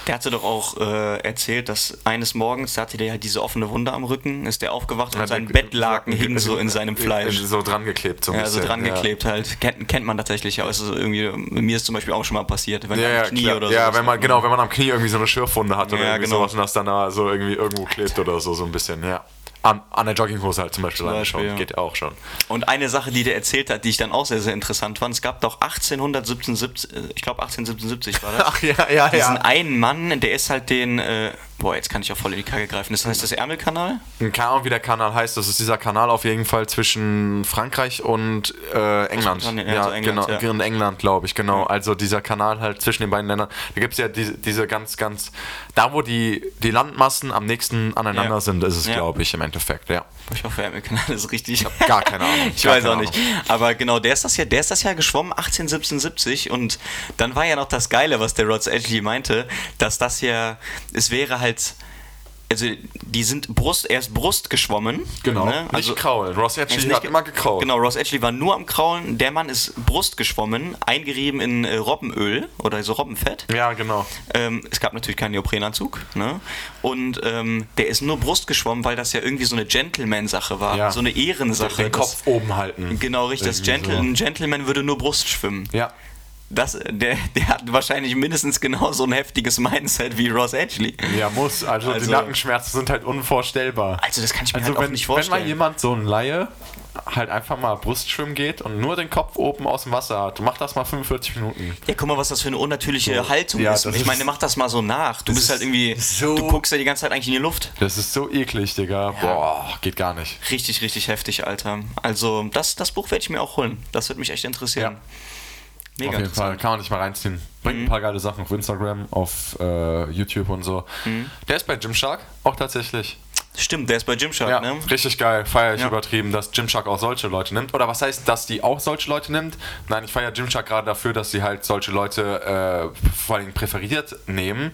Der hatte doch auch äh, erzählt, dass eines Morgens, da hatte der halt diese offene Wunde am Rücken, ist der aufgewacht und sein Bettlaken hing so in seinem Fleisch. So dran geklebt, so ein Ja, so bisschen. dran geklebt halt. Kennt, kennt man tatsächlich. Ja, es ist irgendwie, mir ist zum Beispiel auch schon mal passiert, wenn Ja, man ja, am Knie klar. oder ja sowas wenn man, genau, wenn man am Knie irgendwie so eine Schürfwunde hat oder Ja, irgendwie genau. sowas und das dann da so irgendwie irgendwo klebt oder so, so ein bisschen, ja. An, an der Jogginghose halt zum Beispiel, Zum Beispiel, ja. geht auch schon. Und eine Sache, die der erzählt hat, die ich dann auch sehr, sehr interessant fand, es gab doch 1877, äh, ich glaube 1877 war das. Ach ja, ja, Diesen einen Mann, der ist halt den, äh, boah, jetzt kann ich auch voll in die Kacke greifen, das heißt das Ärmelkanal? Keine Ahnung, wie der Kanal heißt. Das ist dieser Kanal auf jeden Fall zwischen Frankreich und äh, England. Ja, also England, genau, ja. in England, glaube ich, genau. Also dieser Kanal halt zwischen den beiden Ländern. Da gibt es ja diese, diese ganz, ganz, da wo die, die Landmassen am nächsten aneinander Ja. sind, ist es, Ja. glaube ich, im Endeffekt, ja. Ich hoffe, Ärmelkanal ist richtig. Ich hab gar keine Ahnung. ich weiß auch nicht. Aber genau, der ist das ja, der ist das ja geschwommen 1877 und dann war ja noch das Geile, was der Rods Edgley meinte, dass das ja, es wäre halt, also die sind Brust, er ist Brust geschwommen. Ne? Also, nicht kraulen. Ross Edgley nicht hat immer gekrault. Genau, Ross Edgley war nur am Kraulen. Der Mann ist Brust geschwommen, eingerieben in äh, Robbenöl oder so Robbenfett. Ja, genau. Ähm, es gab natürlich keinen Neoprenanzug. Ne? Und ähm, der ist nur Brust geschwommen, weil das ja irgendwie so eine Gentleman-Sache war. Ja. So eine Ehrensache. Den Das- Kopf oben halten. Genau, richtig. Das Gentle, Ein Gentleman würde nur Brust schwimmen. So. Ja. Das, der, der hat wahrscheinlich mindestens genauso ein heftiges Mindset wie Ross Edgley. Ja, muss. Also, Also- die Nackenschmerzen sind halt unvorstellbar. Also das kann ich mir Also halt auch wenn, nicht wenn vorstellen. mal jemand so ein Laie halt einfach mal Brustschwimmen geht und nur den Kopf oben aus dem Wasser hat, mach das mal 45 Minuten. Ja, guck mal, was das für eine unnatürliche So. Haltung Ja, ist. Ich meine, mach das mal so nach. Du bist ist halt irgendwie, so- du guckst ja die ganze Zeit eigentlich in die Luft. Das ist so eklig, Digga. Boah, geht gar nicht. Richtig, richtig heftig, Alter. Also, das, das Buch werde ich mir auch holen. Das würde mich echt interessieren. Mega auf jeden Fall. Mhm. kann man nicht mal reinziehen. Bringt ein paar geile Sachen auf Instagram, auf äh, YouTube und so. Mhm. Der ist bei Gymshark auch tatsächlich. Stimmt, der ist bei Gymshark, Ja, ne? richtig geil. Feier ich Ja. übertrieben, dass Gymshark auch solche Leute nimmt. Oder was heißt, dass die auch solche Leute nimmt? Nein, ich feiere Gymshark gerade dafür, dass sie halt solche Leute äh, vor allem präferiert nehmen.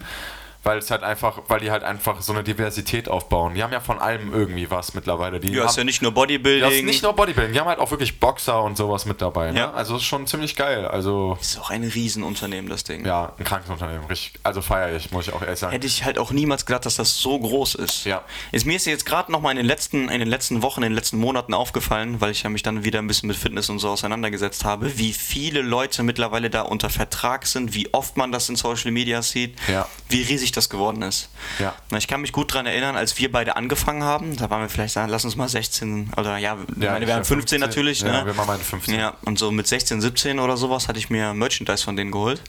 Weil es halt einfach, weil die halt einfach so eine Diversität aufbauen. Die haben ja von allem irgendwie was mittlerweile. Die Ja, haben, ist ja nicht nur ja, Bodybuilding. ist nicht nur Bodybuilding, die haben halt auch wirklich Boxer und sowas mit dabei. Ne? Ja. Also ist schon ziemlich geil. Also ist auch ein Riesenunternehmen, das Ding. ja, ein krankes Unternehmen. Richtig, also feiere ich, muss ich auch ehrlich sagen. Hätte ich halt auch niemals gedacht, dass das so groß ist. Ja. Ist mir ist jetzt gerade noch mal in den letzten in den letzten Wochen, in den letzten Monaten aufgefallen, weil ich ja mich dann wieder ein bisschen mit Fitness und so auseinandergesetzt habe, wie viele Leute mittlerweile da unter Vertrag sind, wie oft man das in Social Media sieht, Ja. wie riesig das geworden ist. Ja. Ich kann mich gut daran erinnern, als wir beide angefangen haben, da waren wir vielleicht, sagen, lass uns mal 16 oder ja, ich meine, wir waren war 15, natürlich. Ja, ne? wir waren beide 15. Ja, und so mit 16, 17 oder sowas hatte ich mir Merchandise von denen geholt.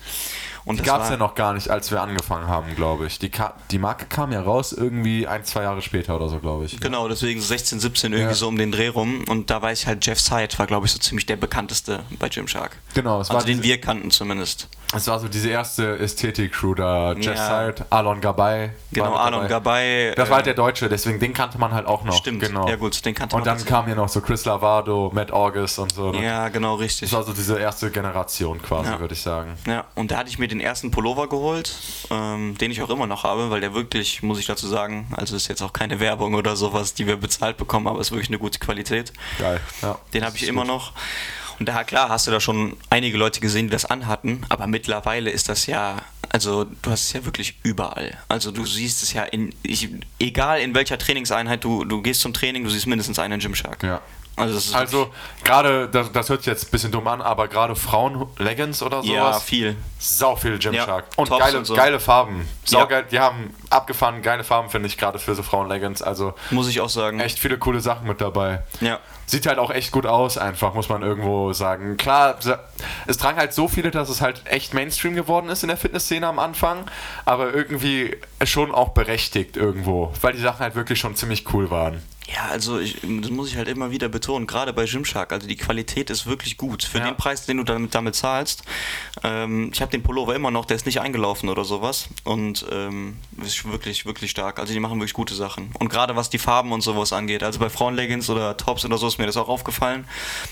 Und Die das gab es war- ja noch gar nicht, als wir angefangen haben, glaube ich. Die, die Marke kam ja raus irgendwie ein, zwei Jahre später oder so, glaube ich. Genau, deswegen 16, 17 irgendwie Ja. so um den Dreh rum. Und da weiß ich halt, Jeff Side war, glaube ich, so ziemlich der bekannteste bei Gymshark. Genau, es war, Also den diese, wir kannten zumindest. es war so diese erste Ästhetik-Crew da. Jeff Ja. Side, Alon Gabay. Genau, war dabei. Gabay. Das war halt äh, der Deutsche, deswegen den kannte man halt auch noch. Stimmt, genau. ja gut, den kannte Und man dann tatsächlich. kamen hier noch so Chris Lavado, Matt August und so. ne? Ja, genau, richtig. Das war so diese erste Generation quasi, Ja. würde ich sagen. Ja, und da hatte ich mir den ersten Pullover geholt, ähm, den ich auch immer noch habe, weil der wirklich, muss ich dazu sagen, also ist jetzt auch keine Werbung oder sowas, die wir bezahlt bekommen, aber ist wirklich eine gute Qualität. Geil. Ja. Den habe ich immer noch. Und da, klar, hast du da schon einige Leute gesehen, die das anhatten, aber mittlerweile ist das ja, also du hast es ja wirklich überall. Also du siehst es ja in, ich, egal in welcher Trainingseinheit du, du gehst zum Training, du siehst mindestens einen Gymshark. Ja. Also, Also, gerade, das, das hört sich jetzt ein bisschen dumm an, aber gerade Frauen-Leggings oder sowas. ja, viel. Sau viel Gymshark. Ja, und geile, und so. geile Farben. Ja. Saugeil. Die haben abgefahren geile Farben, finde ich, gerade für so Frauen-Leggings. Also Muss ich auch sagen. echt viele coole Sachen mit dabei. Ja. Sieht halt auch echt gut aus, einfach, muss man irgendwo sagen. Klar, es tragen halt so viele, dass es halt echt Mainstream geworden ist in der Fitnessszene am Anfang, aber irgendwie schon auch berechtigt irgendwo, weil die Sachen halt wirklich schon ziemlich cool waren. Ja, also ich, das muss ich halt immer wieder betonen, gerade bei Gymshark, also die Qualität ist wirklich gut. Für Ja. den Preis, den du damit, damit zahlst, ähm, ich habe den Pullover immer noch, der ist nicht eingelaufen oder sowas und ähm, ist wirklich, wirklich stark. Also die machen wirklich gute Sachen. Und gerade was die Farben und sowas angeht, also bei Frauenleggings oder Tops oder so ist mir das auch aufgefallen,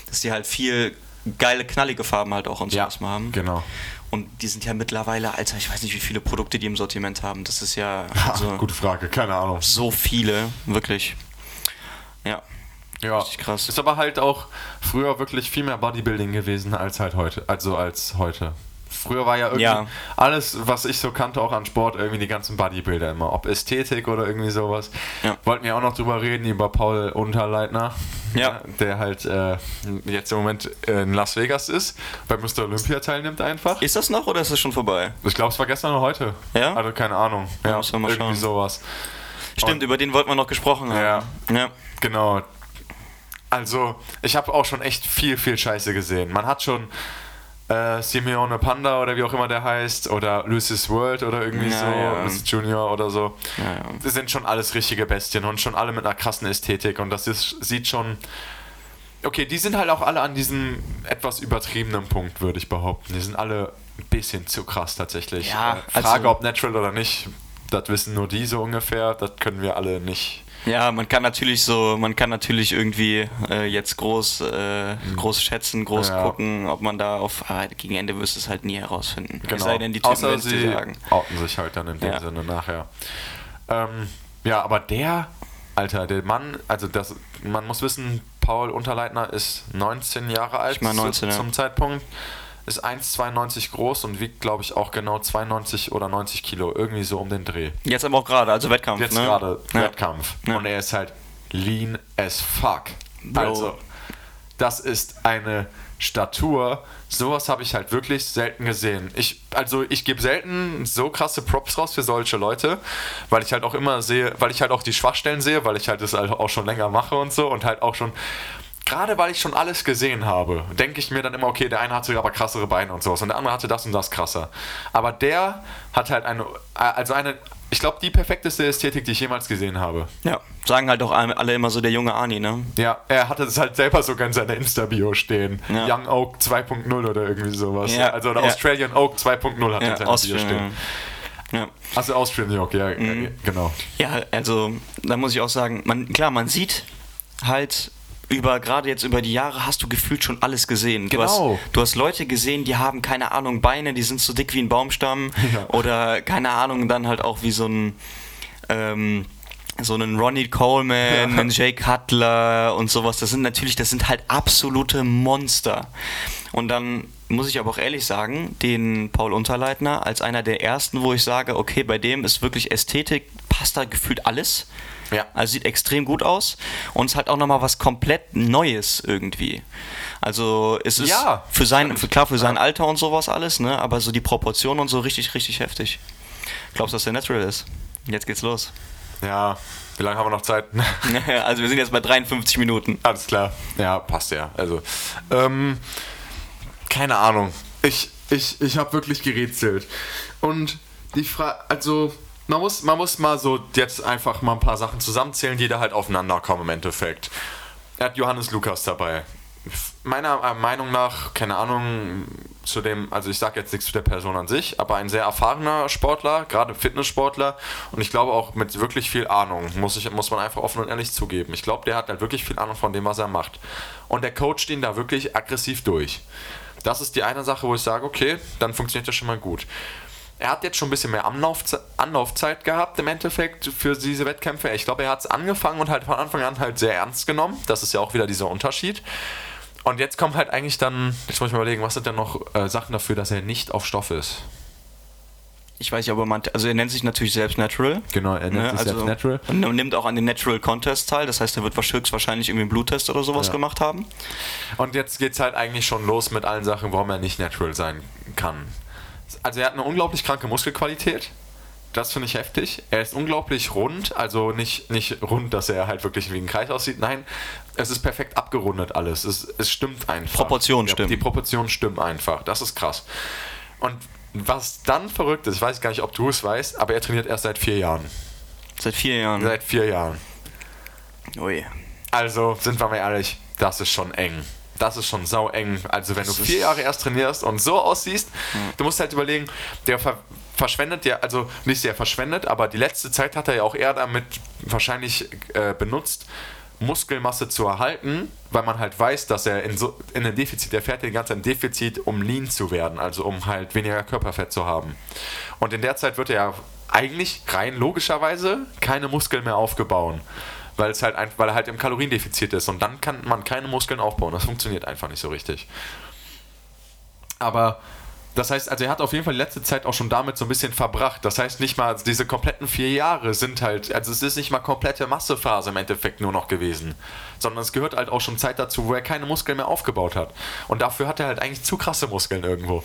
dass die halt viel geile, knallige Farben halt auch und sowas mal haben. genau. Und die sind ja mittlerweile, Alter, ich weiß nicht, wie viele Produkte die im Sortiment haben. Das ist ja Ha, also gute Frage, keine Ahnung. so viele, wirklich. Ja. Ja, Richtig krass. Ist aber halt auch früher wirklich viel mehr Bodybuilding gewesen als halt heute. Also als heute. Früher war ja irgendwie Ja. alles, was ich so kannte, auch an Sport, irgendwie die ganzen Bodybuilder immer. Ob Ästhetik oder irgendwie sowas. Ja. Wollten wir auch noch drüber reden, über Paul Unterleitner. Ja. Der halt äh, jetzt im Moment in Las Vegas ist, bei Mr. Olympia teilnimmt einfach. Ist das noch oder ist das schon vorbei? Ich glaube, es war gestern oder heute. Ja? Also keine Ahnung. Ja, mal irgendwie schauen. sowas. Stimmt, über den wollten wir noch gesprochen haben. Ja. Genau. Also, ich habe auch schon echt viel, viel Scheiße gesehen. Man hat schon äh, Simeone Panda oder wie auch immer der heißt oder Lucis World oder irgendwie Ja, so, ja. Lucis Junior oder so. Ja, ja. Das sind schon alles richtige Bestien und schon alle mit einer krassen Ästhetik und das ist, sieht schon. Okay, die sind halt auch alle an diesem etwas übertriebenen Punkt, würde ich behaupten. Die sind alle ein bisschen zu krass tatsächlich. Ja, äh, Frage, also- ob natural oder nicht, das wissen nur die so ungefähr, das können wir alle nicht. Ja, man kann natürlich so, man kann natürlich irgendwie äh, jetzt groß, äh, groß schätzen, groß Ja. gucken, ob man da auf, aber gegen Ende wirst du es halt nie herausfinden. Genau. Es sei denn, die Typen Außer sie sagen. outen sich halt dann in dem Ja. Sinne nachher. Ähm, ja, aber der, Alter, der Mann, also das, man muss wissen, Paul Unterleitner ist 19 Jahre alt Ich mein 19, zu, ja. zum Zeitpunkt, ist 1,92 groß und wiegt, glaube ich, auch genau 92 oder 90 Kilo, irgendwie so um den Dreh. Jetzt aber auch gerade, also Wettkampf. Jetzt ne? gerade Ja. Wettkampf. Ja. Und er ist halt lean as fuck. Bro. Also, das ist eine Statur. Sowas habe ich halt wirklich selten gesehen. Ich, also ich gebe selten so krasse Props raus für solche Leute, weil ich halt auch immer sehe, weil ich halt auch die Schwachstellen sehe, weil ich halt das halt auch schon länger mache und so und halt auch schon gerade weil ich schon alles gesehen habe, denke ich mir dann immer, okay, der eine hatte aber krassere Beine und sowas und der andere hatte das und das krasser. Aber der hat halt eine, also eine, ich glaube, die perfekteste Ästhetik, die ich jemals gesehen habe. Ja, sagen halt auch alle immer so der junge Ani, ne? Ja, er hatte es halt selber sogar in seiner Insta-Bio stehen. Ja. Young Oak 2.0 oder irgendwie sowas. Ja, Also oder ja. Australian Oak 2.0 hat er in seiner Bio Austrian, stehen. ja. Also Austrian Oak, ja, Mhm. äh, genau. Ja, also da muss ich auch sagen, man, klar, man sieht halt über, gerade jetzt über die Jahre hast du gefühlt schon alles gesehen. Du, Genau. hast, du hast Leute gesehen, die haben, keine Ahnung, Beine, die sind so dick wie ein Baumstamm. Ja. Oder, keine Ahnung, dann halt auch wie so ein, ähm, so einen Ronnie Coleman, Ja. einen Jay Cutler und sowas. Das sind natürlich, das sind halt absolute Monster. Und dann muss ich aber auch ehrlich sagen, den Paul Unterleitner als einer der ersten, wo ich sage, okay, bei dem ist wirklich Ästhetik, passt da gefühlt alles. Ja. Also sieht extrem gut aus und es ist halt auch nochmal was komplett Neues irgendwie. Also es ist Ja, für sein, für, klar für sein Alter und sowas alles, ne? Aber so die Proportionen und so richtig, richtig heftig. Glaubst du, dass der natural ist? Jetzt geht's los. Ja, wie lange haben wir noch Zeit? also wir sind jetzt bei 53 Minuten. Alles klar. Ja, passt ja. Also, ähm, keine Ahnung. Ich, ich, ich habe wirklich gerätselt. Und die Frage, also, man muss, man muss mal so jetzt einfach mal ein paar Sachen zusammenzählen, die da halt aufeinander kommen im Endeffekt. Er hat Johannes Lukas dabei. Meiner Meinung nach, keine Ahnung, zu dem, also ich sage jetzt nichts zu der Person an sich, aber ein sehr erfahrener Sportler, gerade Fitnesssportler und ich glaube auch mit wirklich viel Ahnung, muss, ich, muss man einfach offen und ehrlich zugeben. Ich glaube, der hat halt wirklich viel Ahnung von dem, was er macht. Und der coacht ihn da wirklich aggressiv durch. Das ist die eine Sache, wo ich sage, okay, dann funktioniert das schon mal gut. Er hat jetzt schon ein bisschen mehr Anlaufze Anlaufzeit gehabt im Endeffekt für diese Wettkämpfe. Ich glaube, er hat es angefangen und halt von Anfang an halt sehr ernst genommen. Das ist ja auch wieder dieser Unterschied. Und jetzt kommt halt eigentlich dann, jetzt muss ich mal überlegen, was sind denn noch äh, Sachen dafür, dass er nicht auf Stoff ist? Ich weiß nicht, aber man, also er nennt sich natürlich selbst Natural. Genau, er nennt ne? sich also, selbst Natural. Und nimmt auch an den Natural Contest teil, das heißt, er wird höchstwahrscheinlich irgendwie einen Bluttest oder sowas Ja. gemacht haben. Und jetzt geht's halt eigentlich schon los mit allen Sachen, warum er nicht natural sein kann. Also er hat eine unglaublich kranke Muskelqualität. Das finde ich heftig. Er ist unglaublich rund, also nicht, nicht rund, dass er halt wirklich wie ein Kreis aussieht. Nein, es ist perfekt abgerundet alles. Es, es stimmt einfach. Proportionen stimmen. Die Proportionen stimmen einfach. Das ist krass. Und was dann verrückt ist, ich weiß gar nicht, ob du es weißt, aber er trainiert erst seit vier Jahren. Seit vier Jahren. Seit vier Jahren. Ui. Also, sind wir mal ehrlich, das ist schon eng. Das ist schon sau eng. Also, wenn du vier Jahre erst trainierst und so aussiehst, du musst halt überlegen, der ver verschwendet ja, also nicht sehr verschwendet, aber die letzte Zeit hat er ja auch eher damit wahrscheinlich äh, benutzt, Muskelmasse zu erhalten, weil man halt weiß, dass er in, so, in ein Defizit, der fährt ja die ganze Zeit ein Defizit, um lean zu werden, also um halt weniger Körperfett zu haben. Und in der Zeit wird er ja eigentlich rein logischerweise keine Muskeln mehr aufgebaut. Weil es halt weil er halt im Kaloriendefizit ist und dann kann man keine Muskeln aufbauen. Das funktioniert einfach nicht so richtig. Aber das heißt, also er hat auf jeden Fall die letzte Zeit auch schon damit so ein bisschen verbracht. Das heißt nicht mal, diese kompletten vier Jahre sind halt, also es ist nicht mal komplette Massephase im Endeffekt nur noch gewesen, sondern es gehört halt auch schon Zeit dazu, wo er keine Muskeln mehr aufgebaut hat. Und dafür hat er halt eigentlich zu krasse Muskeln irgendwo.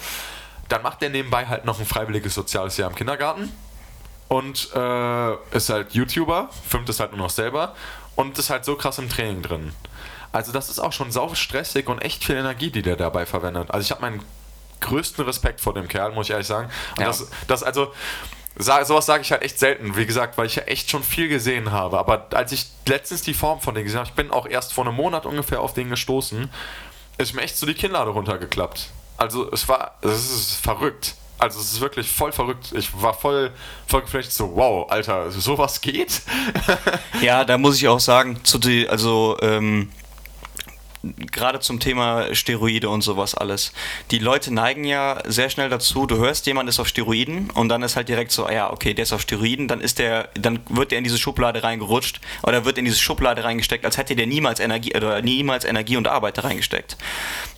Dann macht er nebenbei halt noch ein freiwilliges soziales Jahr im Kindergarten und äh, ist halt YouTuber, filmt es halt nur noch selber und ist halt so krass im Training drin. Also das ist auch schon sau stressig und echt viel Energie, die der dabei verwendet. Also ich habe meinen größten Respekt vor dem Kerl, muss ich ehrlich sagen. Und Ja. das, das also sowas sage ich halt echt selten, wie gesagt, weil ich ja echt schon viel gesehen habe. Aber als ich letztens die Form von denen gesehen habe, ich bin auch erst vor einem Monat ungefähr auf den gestoßen, ist mir echt so die Kinnlade runtergeklappt. Also es war, es ist verrückt. Also es ist wirklich voll verrückt. Ich war voll, voll geflasht so, wow, Alter, sowas geht? Ja, da muss ich auch sagen, zu die, also ähm, gerade zum Thema Steroide und sowas alles. Die Leute neigen ja sehr schnell dazu, du hörst, jemand ist auf Steroiden und dann ist halt direkt so, ah ja, okay, der ist auf Steroiden, dann ist der, dann wird der in diese Schublade reingerutscht oder wird in diese Schublade reingesteckt, als hätte der niemals Energie oder niemals Energie und Arbeit da reingesteckt.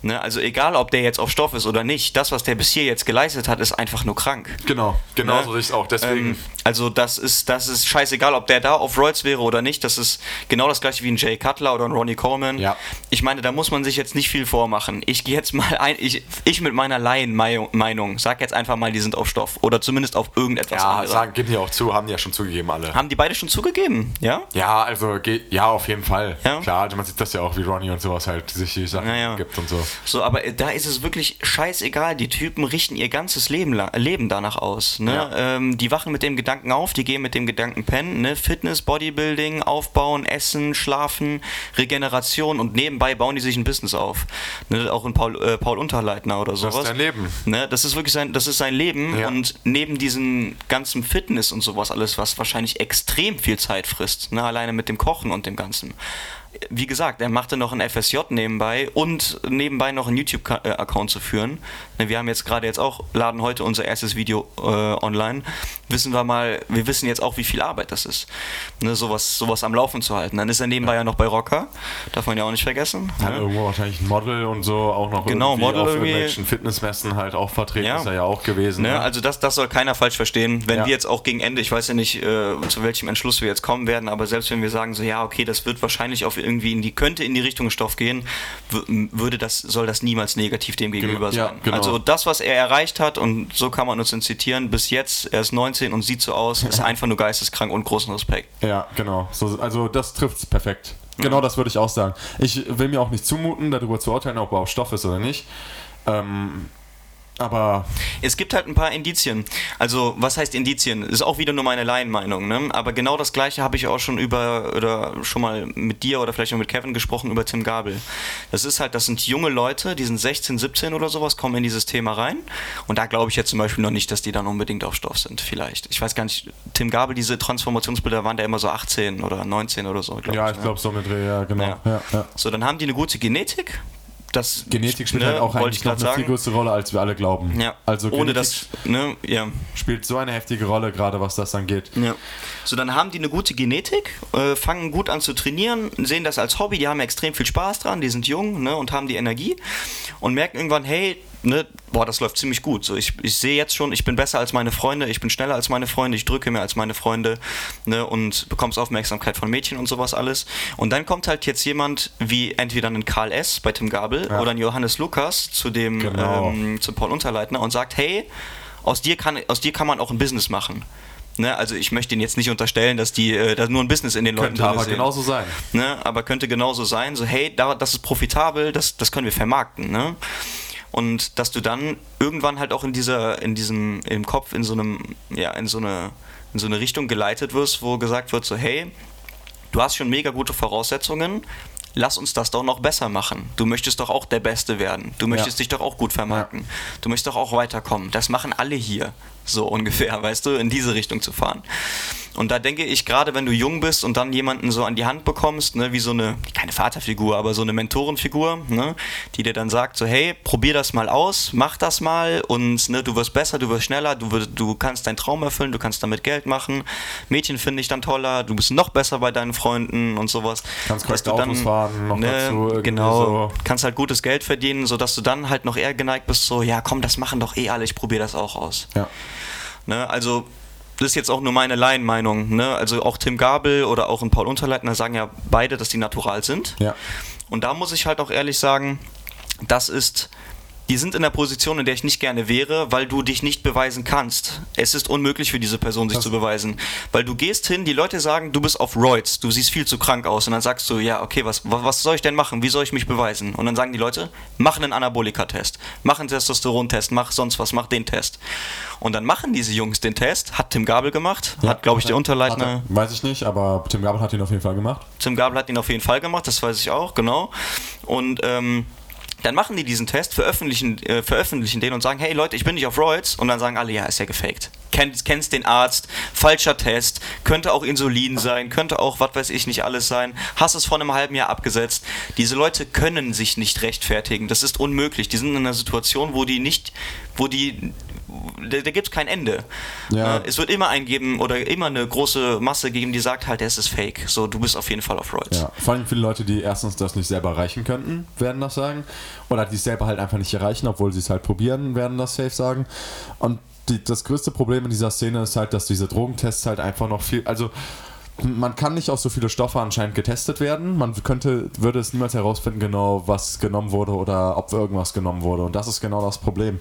Ne? Also egal, ob der jetzt auf Stoff ist oder nicht, das, was der bis hier jetzt geleistet hat, ist einfach nur krank. Genau, genau Ne? so ich es auch. Deswegen, Ähm, also das ist, das ist scheißegal, ob der da auf Roids wäre oder nicht. Das ist genau das gleiche wie ein Jay Cutler oder ein Ronnie Coleman. Ja. Ich meine, da muss man sich jetzt nicht viel vormachen. Ich gehe jetzt mal ein, ich, ich mit meiner Laienmeinung sag jetzt einfach mal, die sind auf Stoff. Oder zumindest auf irgendetwas ja, anderes. sagen, geben die auch zu, haben die ja schon zugegeben alle. Haben die beide schon zugegeben, ja? Ja, also ja, auf jeden Fall. Ja? Klar, also man sieht das ja auch, wie Ronnie und sowas halt sich die Sachen Ja, ja. gibt und so. So, aber da ist es wirklich scheißegal. Die Typen richten ihr ganzes Leben, Leben danach aus. Ne? Ja. Ähm, die wachen mit dem Gedanken auf, die gehen mit dem Gedanken pennen. Ne? Fitness, Bodybuilding, Aufbauen, Essen, Schlafen, Regeneration und nebenbei bauen die sich ein Business auf. Ne? Auch in Paul, äh, Paul Unterleitner oder sowas. ist dein Leben. Ne? Das ist wirklich sein, das ist sein Leben Ja. und neben diesem ganzen Fitness und sowas alles, was wahrscheinlich extrem viel Zeit frisst, ne? alleine mit dem Kochen und dem Ganzen. Wie gesagt, er machte noch ein FSJ nebenbei und nebenbei noch einen YouTube-Account zu führen. Ne, Wir haben jetzt gerade jetzt auch, laden heute unser erstes Video äh, online. Wissen wir mal, wir wissen jetzt auch, wie viel Arbeit das ist, ne, sowas, sowas am Laufen zu halten. Dann ist er nebenbei ja noch bei Rocker, darf man ja auch nicht vergessen. Hat ne? irgendwo wahrscheinlich ein Model und so auch noch Genau, irgendwie Model auf irgendwelchen Fitnessmessen halt auch vertreten, Ja. ist er ja auch gewesen. Ne, ne? also das, das soll keiner falsch verstehen. Wenn Ja. wir jetzt auch gegen Ende, ich weiß ja nicht, äh, zu welchem Entschluss wir jetzt kommen werden, aber selbst wenn wir sagen so, ja, okay, das wird wahrscheinlich auf irgendwie in die, könnte in die Richtung Stoff gehen, würde das, soll das niemals negativ dem gegenüber ja, sein. genau. Also das, was er erreicht hat, und so kann man uns zitieren, bis jetzt, er ist 19 und sieht so aus, ist einfach nur geisteskrank und großen Respekt. Ja, genau. So, also das trifft es perfekt. Genau das würde ich auch sagen. Ich will mir auch nicht zumuten, darüber zu urteilen, ob er auf Stoff ist oder nicht. Ähm, aber Es gibt halt ein paar Indizien. Also, was heißt Indizien? Ist auch wieder nur meine Laienmeinung, ne? Aber genau das gleiche habe ich auch schon über oder schon mal mit dir oder vielleicht auch mit Kevin gesprochen über Tim Gabel. Das ist halt, das sind junge Leute, die sind 16, 17 oder sowas, kommen in dieses Thema rein. Und da glaube ich jetzt zum Beispiel noch nicht, dass die dann unbedingt auf Stoff sind, vielleicht. Ich weiß gar nicht, Tim Gabel, diese Transformationsbilder waren da immer so 18 oder 19 oder so, glaub ja, ich. ich ne? glaube so mit Dreh, ja, genau. Ja. Ja, ja. So, dann haben die eine gute Genetik. Das, Genetik spielt ne, halt auch eigentlich ich noch eine viel sagen. größere Rolle, als wir alle glauben. Ja, Also ohne Genetik das, ne, ja. spielt so eine heftige Rolle, gerade was das angeht. Ja. So, dann haben die eine gute Genetik, äh, fangen gut an zu trainieren, sehen das als Hobby, die haben extrem viel Spaß dran, die sind jung ne, und haben die Energie und merken irgendwann, hey, ne, boah, das läuft ziemlich gut. So, ich, ich sehe jetzt schon, ich bin besser als meine Freunde, ich bin schneller als meine Freunde, ich drücke mehr als meine Freunde ne, und bekommst Aufmerksamkeit von Mädchen und sowas alles. Und dann kommt halt jetzt jemand wie entweder ein Karl S. bei Tim Gabel Ja. oder ein Johannes Lukas zu dem Genau. ähm, zu Paul Unterleitner und sagt, hey, aus dir kann, aus dir kann man auch ein Business machen. Ne, also ich möchte Ihnen jetzt nicht unterstellen, dass die äh, da nur ein Business in den Leuten Könnte aber sehen. genauso sein. Ne, aber könnte genauso sein, so hey, da, das ist profitabel, das, das können wir vermarkten. Ne? Und dass du dann irgendwann halt auch in dieser, in diesem, im Kopf in so einem, ja, in so eine, in so eine Richtung geleitet wirst, wo gesagt wird, so hey, du hast schon mega gute Voraussetzungen, lass uns das doch noch besser machen. Du möchtest doch auch der Beste werden. Du möchtest dich doch auch gut vermarkten. Du möchtest doch auch weiterkommen. Das machen alle hier. So ungefähr, weißt du, in diese Richtung zu fahren. Und da denke ich, gerade wenn du jung bist und dann jemanden so an die Hand bekommst, ne, wie so eine, keine Vaterfigur, aber so eine Mentorenfigur, ne, die dir dann sagt, so, hey, probier das mal aus, mach das mal und ne, du wirst besser, du wirst schneller, du, wirst, du kannst deinen Traum erfüllen, du kannst damit Geld machen, Mädchen finde ich dann toller, du bist noch besser bei deinen Freunden und sowas. Kannst Dass du Autos fahren, noch dazu irgendwie Genau, so. kannst halt gutes Geld verdienen, sodass du dann halt noch eher geneigt bist, so, ja komm, das machen doch eh alle, ich probiere das auch aus. Ja. Ne? Also, das ist jetzt auch nur meine Laienmeinung. Ne? Also auch Tim Gabel oder auch ein Paul Unterleitner sagen ja beide, dass die natural sind. Ja. Und da muss ich halt auch ehrlich sagen, das ist, die sind in der Position, in der ich nicht gerne wäre, weil du dich nicht beweisen kannst. Es ist unmöglich für diese Person, sich Das- zu beweisen. Weil du gehst hin, die Leute sagen, du bist auf Roids, du siehst viel zu krank aus. Und dann sagst du, ja, okay, was, was, soll ich denn machen? Wie soll ich mich beweisen? Und dann sagen die Leute, mach einen Anabolika-Test, mach einen Testosteron-Test, mach sonst was, mach den Test. Und dann machen diese Jungs den Test, hat Tim Gabel gemacht, Ja. hat, glaube ich, der Unterleitner. er- Weiß ich nicht, aber Tim Gabel hat ihn auf jeden Fall gemacht. Tim Gabel hat ihn auf jeden Fall gemacht, das weiß ich auch, genau. Und ähm, dann machen die diesen Test, veröffentlichen, äh, veröffentlichen den und sagen, hey Leute, ich bin nicht auf Roids. Und dann sagen alle, ja, ist ja gefaked. Kennst, kennst den Arzt, falscher Test, könnte auch Insulin sein, könnte auch, was weiß ich nicht alles sein. Hast es vor einem halben Jahr abgesetzt. Diese Leute können sich nicht rechtfertigen. Das ist unmöglich. Die sind in einer Situation, wo die nicht, wo die, da, da gibt es kein Ende. Ja. Äh, es wird immer einen geben oder immer eine große Masse geben, die sagt halt, es ist fake. So, du bist auf jeden Fall auf Roids. Ja, vor allem viele Leute, die erstens das nicht selber erreichen könnten, werden das sagen. Oder die es selber halt einfach nicht erreichen, obwohl sie es halt probieren, werden das safe sagen. Und die, das größte Problem in dieser Szene ist halt, dass diese Drogentests halt einfach noch viel. Also man kann nicht auf so viele Stoffe anscheinend getestet werden. Man könnte, würde es niemals herausfinden, genau was genommen wurde oder ob irgendwas genommen wurde. Und das ist genau das Problem.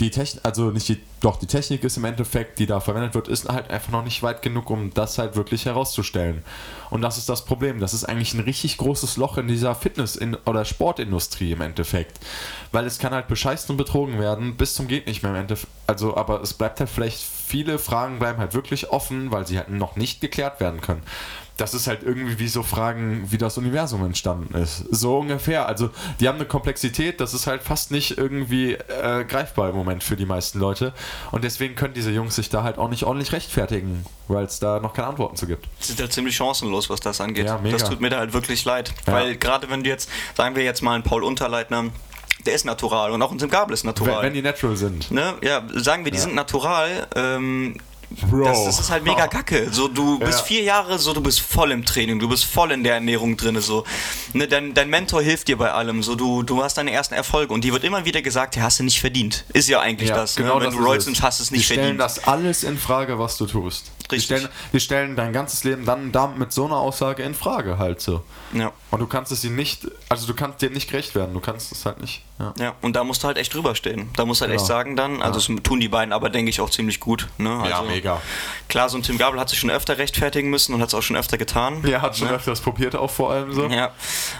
Die Technik, also nicht die, doch die Technik ist im Endeffekt, die da verwendet wird, ist halt einfach noch nicht weit genug, um das halt wirklich herauszustellen. Und das ist das Problem. Das ist eigentlich ein richtig großes Loch in dieser Fitness- in, oder Sportindustrie im Endeffekt. Weil es kann halt bescheißt und betrogen werden, bis zum geht nicht mehr im Endeffekt. Also, aber es bleibt halt vielleicht, viele Fragen bleiben halt wirklich offen, weil sie halt noch nicht geklärt werden können. Das ist halt irgendwie wie so Fragen, wie das Universum entstanden ist. So ungefähr. Also, die haben eine Komplexität, das ist halt fast nicht irgendwie äh, greifbar im Moment für die meisten Leute. Und deswegen können diese Jungs sich da halt auch nicht ordentlich rechtfertigen, weil es da noch keine Antworten zu gibt. Sie sind halt ziemlich chancenlos, was das angeht. Ja. Das tut mir da halt wirklich leid. Ja. Weil gerade wenn du jetzt, sagen wir jetzt mal einen Paul Unterleitner, der ist natural und auch Tim Gabel ist Wenn, natural. wenn die natural sind. ne? Ja, sagen wir, die sind natural, ähm, Bro. Das, das ist halt mega kacke. So, du bist Ja. vier Jahre so, du bist voll im Training, du bist voll in der Ernährung drin. So. Ne, dein, dein Mentor hilft dir bei allem. So, du, du hast deine ersten Erfolge und dir wird immer wieder gesagt, ja, hast du nicht verdient. Ist ja eigentlich das. ne? Wenn genau das du ist Roids es. nimmst, hast du es Die nicht stellen verdient. das alles in Frage, was du tust. Die Richtig. stellen, die stellen dein ganzes Leben dann damit mit so einer Aussage in Frage halt so. Ja. Und du kannst es dir nicht, also du kannst dir nicht gerecht werden, du kannst es halt nicht. Ja. Ja, und da musst du halt echt drüber stehen. Da musst du halt Genau. echt sagen dann, also das tun die beiden aber, denke ich, auch ziemlich gut. Ne? Also, Ja, mega. Klar, so ein Tim Gabel hat sich schon öfter rechtfertigen müssen und hat es auch schon öfter getan. Er hat schon Ne? öfters probiert, auch vor allem so. Ja,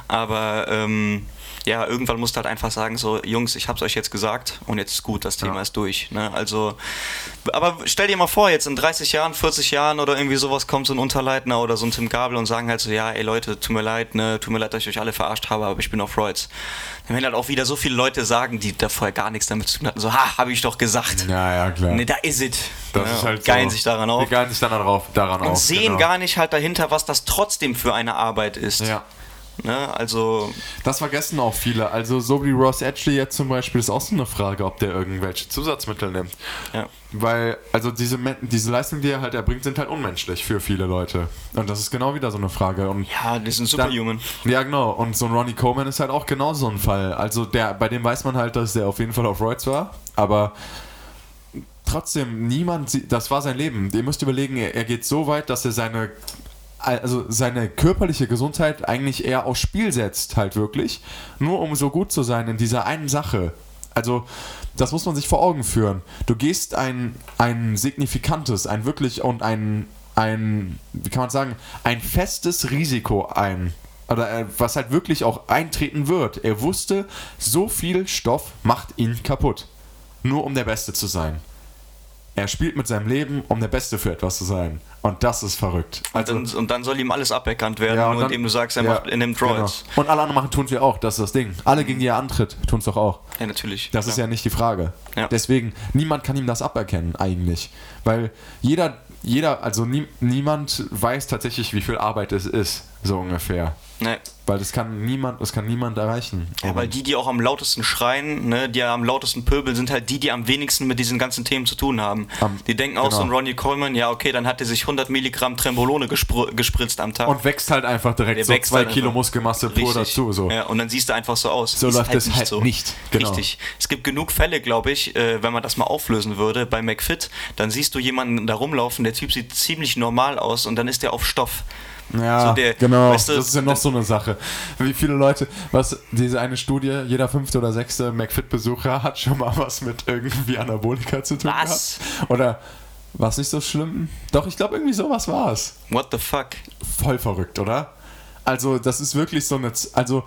aber ähm, ja, irgendwann musst du halt einfach sagen, so, Jungs, ich hab's euch jetzt gesagt und jetzt ist gut, das Thema Ja. ist durch. Ne? Also, aber stell dir mal vor, jetzt in 30 Jahren, 40 Jahren oder irgendwie sowas kommt so ein Unterleitner oder so ein Tim Gabel und sagen halt so, ja, ey Leute, tut mir leid, ne, tut mir leid, dass ich euch alle verarscht habe, aber ich bin auf Freud's. Dann werden halt auch wieder so viele Leute sagen, die da vorher gar nichts damit zu tun hatten, so, ha, habe ich doch gesagt. Ja, ja, klar. Ne, da ist es. Das ja, ist halt und geilen so. sich daran Die auf. geilen sich dann darauf, daran Und auf. sehen genau. gar nicht halt dahinter, was das trotzdem für eine Arbeit ist. Ja. Ne? Also, Das vergessen auch viele. Also so wie Ross Edgley jetzt zum Beispiel ist auch so eine Frage, ob der irgendwelche Zusatzmittel nimmt. ja. Weil, also diese, diese Leistungen, die er halt erbringt, sind halt unmenschlich für viele Leute. Und das ist genau wieder so eine Frage. Und Ja, die sind dann- superhuman. Ja, genau. Und so ein Ronnie Coleman ist halt auch genau so ein Fall. Also der, bei dem weiß man halt, dass der auf jeden Fall auf Roids war. Aber trotzdem, niemand, sieht- das war sein Leben. Ihr müsst überlegen, er, er geht so weit, dass er seine, also seine körperliche Gesundheit eigentlich eher aufs Spiel setzt, halt wirklich. Nur um so gut zu sein in dieser einen Sache. Also, das muss man sich vor Augen führen. Du gehst ein, ein signifikantes, ein wirklich und ein, ein, wie kann man sagen, ein festes Risiko ein. Oder äh, was halt wirklich auch eintreten wird. Er wusste, so viel Stoff macht ihn kaputt. Nur um der Beste zu sein. Er spielt mit seinem Leben, um der Beste für etwas zu sein. Und das ist verrückt. Und, dann, und dann soll ihm alles aberkannt werden, Ja, und indem du sagst, er ja, macht, er nimmt Droids. genau. Und alle anderen machen, tun wir auch, das ist das Ding. Alle, gegen die er antritt, tun es doch auch. Ja, natürlich. Das ist ja nicht die Frage. Ja. Deswegen, niemand kann ihm das aberkennen, eigentlich. Weil jeder, jeder, also nie, niemand weiß tatsächlich, wie viel Arbeit es ist, so ungefähr. Nee. Weil das kann niemand, das kann niemand erreichen. Ja, weil die, die auch am lautesten schreien, ne, die am lautesten pöbeln, sind halt die, die am wenigsten mit diesen ganzen Themen zu tun haben. Am- die denken auch genau. so ein Ronnie Coleman, ja okay, dann hat er sich 100 Milligramm Trembolone gespr gespritzt am Tag. und wächst halt einfach direkt Der so zwei halt Kilo. Muskelmasse Richtig. dazu. So. Ja, und dann siehst du einfach so aus. So läuft es halt nicht. Genau. Richtig. Es gibt genug Fälle, glaube ich, äh, wenn man das mal auflösen würde bei McFit, dann siehst du jemanden da rumlaufen, der Typ sieht ziemlich normal aus und dann ist der auf Stoff. Ja, So der- genau. weißt du, das ist ja noch so eine Sache. Wie viele Leute, was diese eine Studie, jeder fünfte oder sechste McFit-Besucher hat schon mal was mit irgendwie Anabolika zu tun Was? gehabt. Oder war es nicht so schlimm? Doch, ich glaube, irgendwie sowas war es. What the fuck? Voll verrückt, oder? Also, das ist wirklich so eine. Also,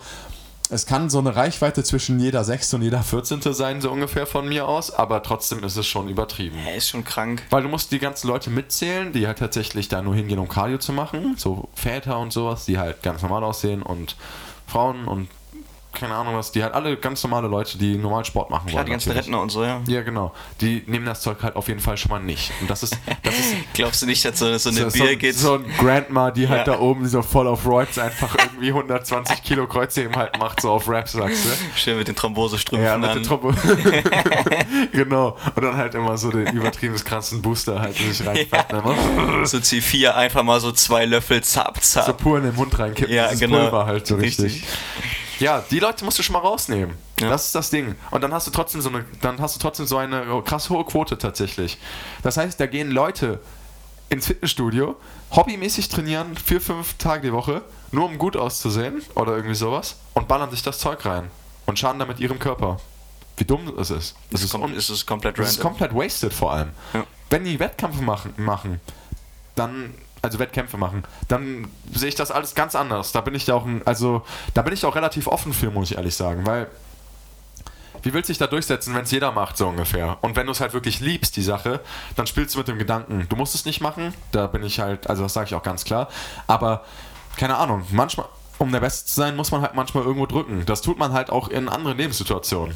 es kann so eine Reichweite zwischen jeder sechste und jeder vierzehnte sein, so ungefähr von mir aus, aber trotzdem ist es schon übertrieben. Er ist schon krank. Weil du musst die ganzen Leute mitzählen, die halt tatsächlich da nur hingehen, um Cardio zu machen. So Väter und sowas, die halt ganz normal aussehen und Frauen und keine Ahnung was, die halt alle ganz normale Leute, die normal Sport machen Klar, wollen. die ganzen natürlich. Rentner und so, ja. Ja, genau. Die nehmen das Zeug halt auf jeden Fall schon mal nicht. Und das ist, das ist Glaubst du nicht, dass so, so eine so, Bier geht? so ein Grandma, die halt Ja. da oben so voll auf Roids einfach irgendwie 120 Kilo Kreuzheben halt macht, so auf Rap, sagst du? Schön mit den Thrombosestrümpfen Ja, mit der Troppe. genau. Und dann halt immer so den übertrieben krassen Booster halt in sich reinfällt. Ja. so C4 einfach mal so zwei Löffel zap, zap. So pur in den Mund reinkippen. Ja, genau. Pulver halt so richtig. Richtig. Ja, die Leute musst du schon mal rausnehmen. Ja. Das ist das Ding. Und dann hast du trotzdem so eine, dann hast du trotzdem so eine krass hohe Quote tatsächlich. Das heißt, da gehen Leute ins Fitnessstudio, hobbymäßig trainieren, vier, fünf Tage die Woche, nur um gut auszusehen oder irgendwie sowas und ballern sich das Zeug rein und schaden damit ihrem Körper. Wie dumm es ist. Das Das ist, ist es komplett das ist random. komplett wasted vor allem. Ja. Wenn die Wettkämpfe machen, machen, dann, also Wettkämpfe machen, dann sehe ich das alles ganz anders. Da bin ich da auch, ein, also da bin ich auch relativ offen für, muss ich ehrlich sagen, weil wie willst du dich da durchsetzen, wenn es jeder macht, so ungefähr? Und wenn du es halt wirklich liebst, die Sache, dann spielst du mit dem Gedanken, du musst es nicht machen, da bin ich halt, also das sage ich auch ganz klar, aber keine Ahnung, manchmal, um der Beste zu sein, muss man halt manchmal irgendwo drücken. Das tut man halt auch in anderen Lebenssituationen.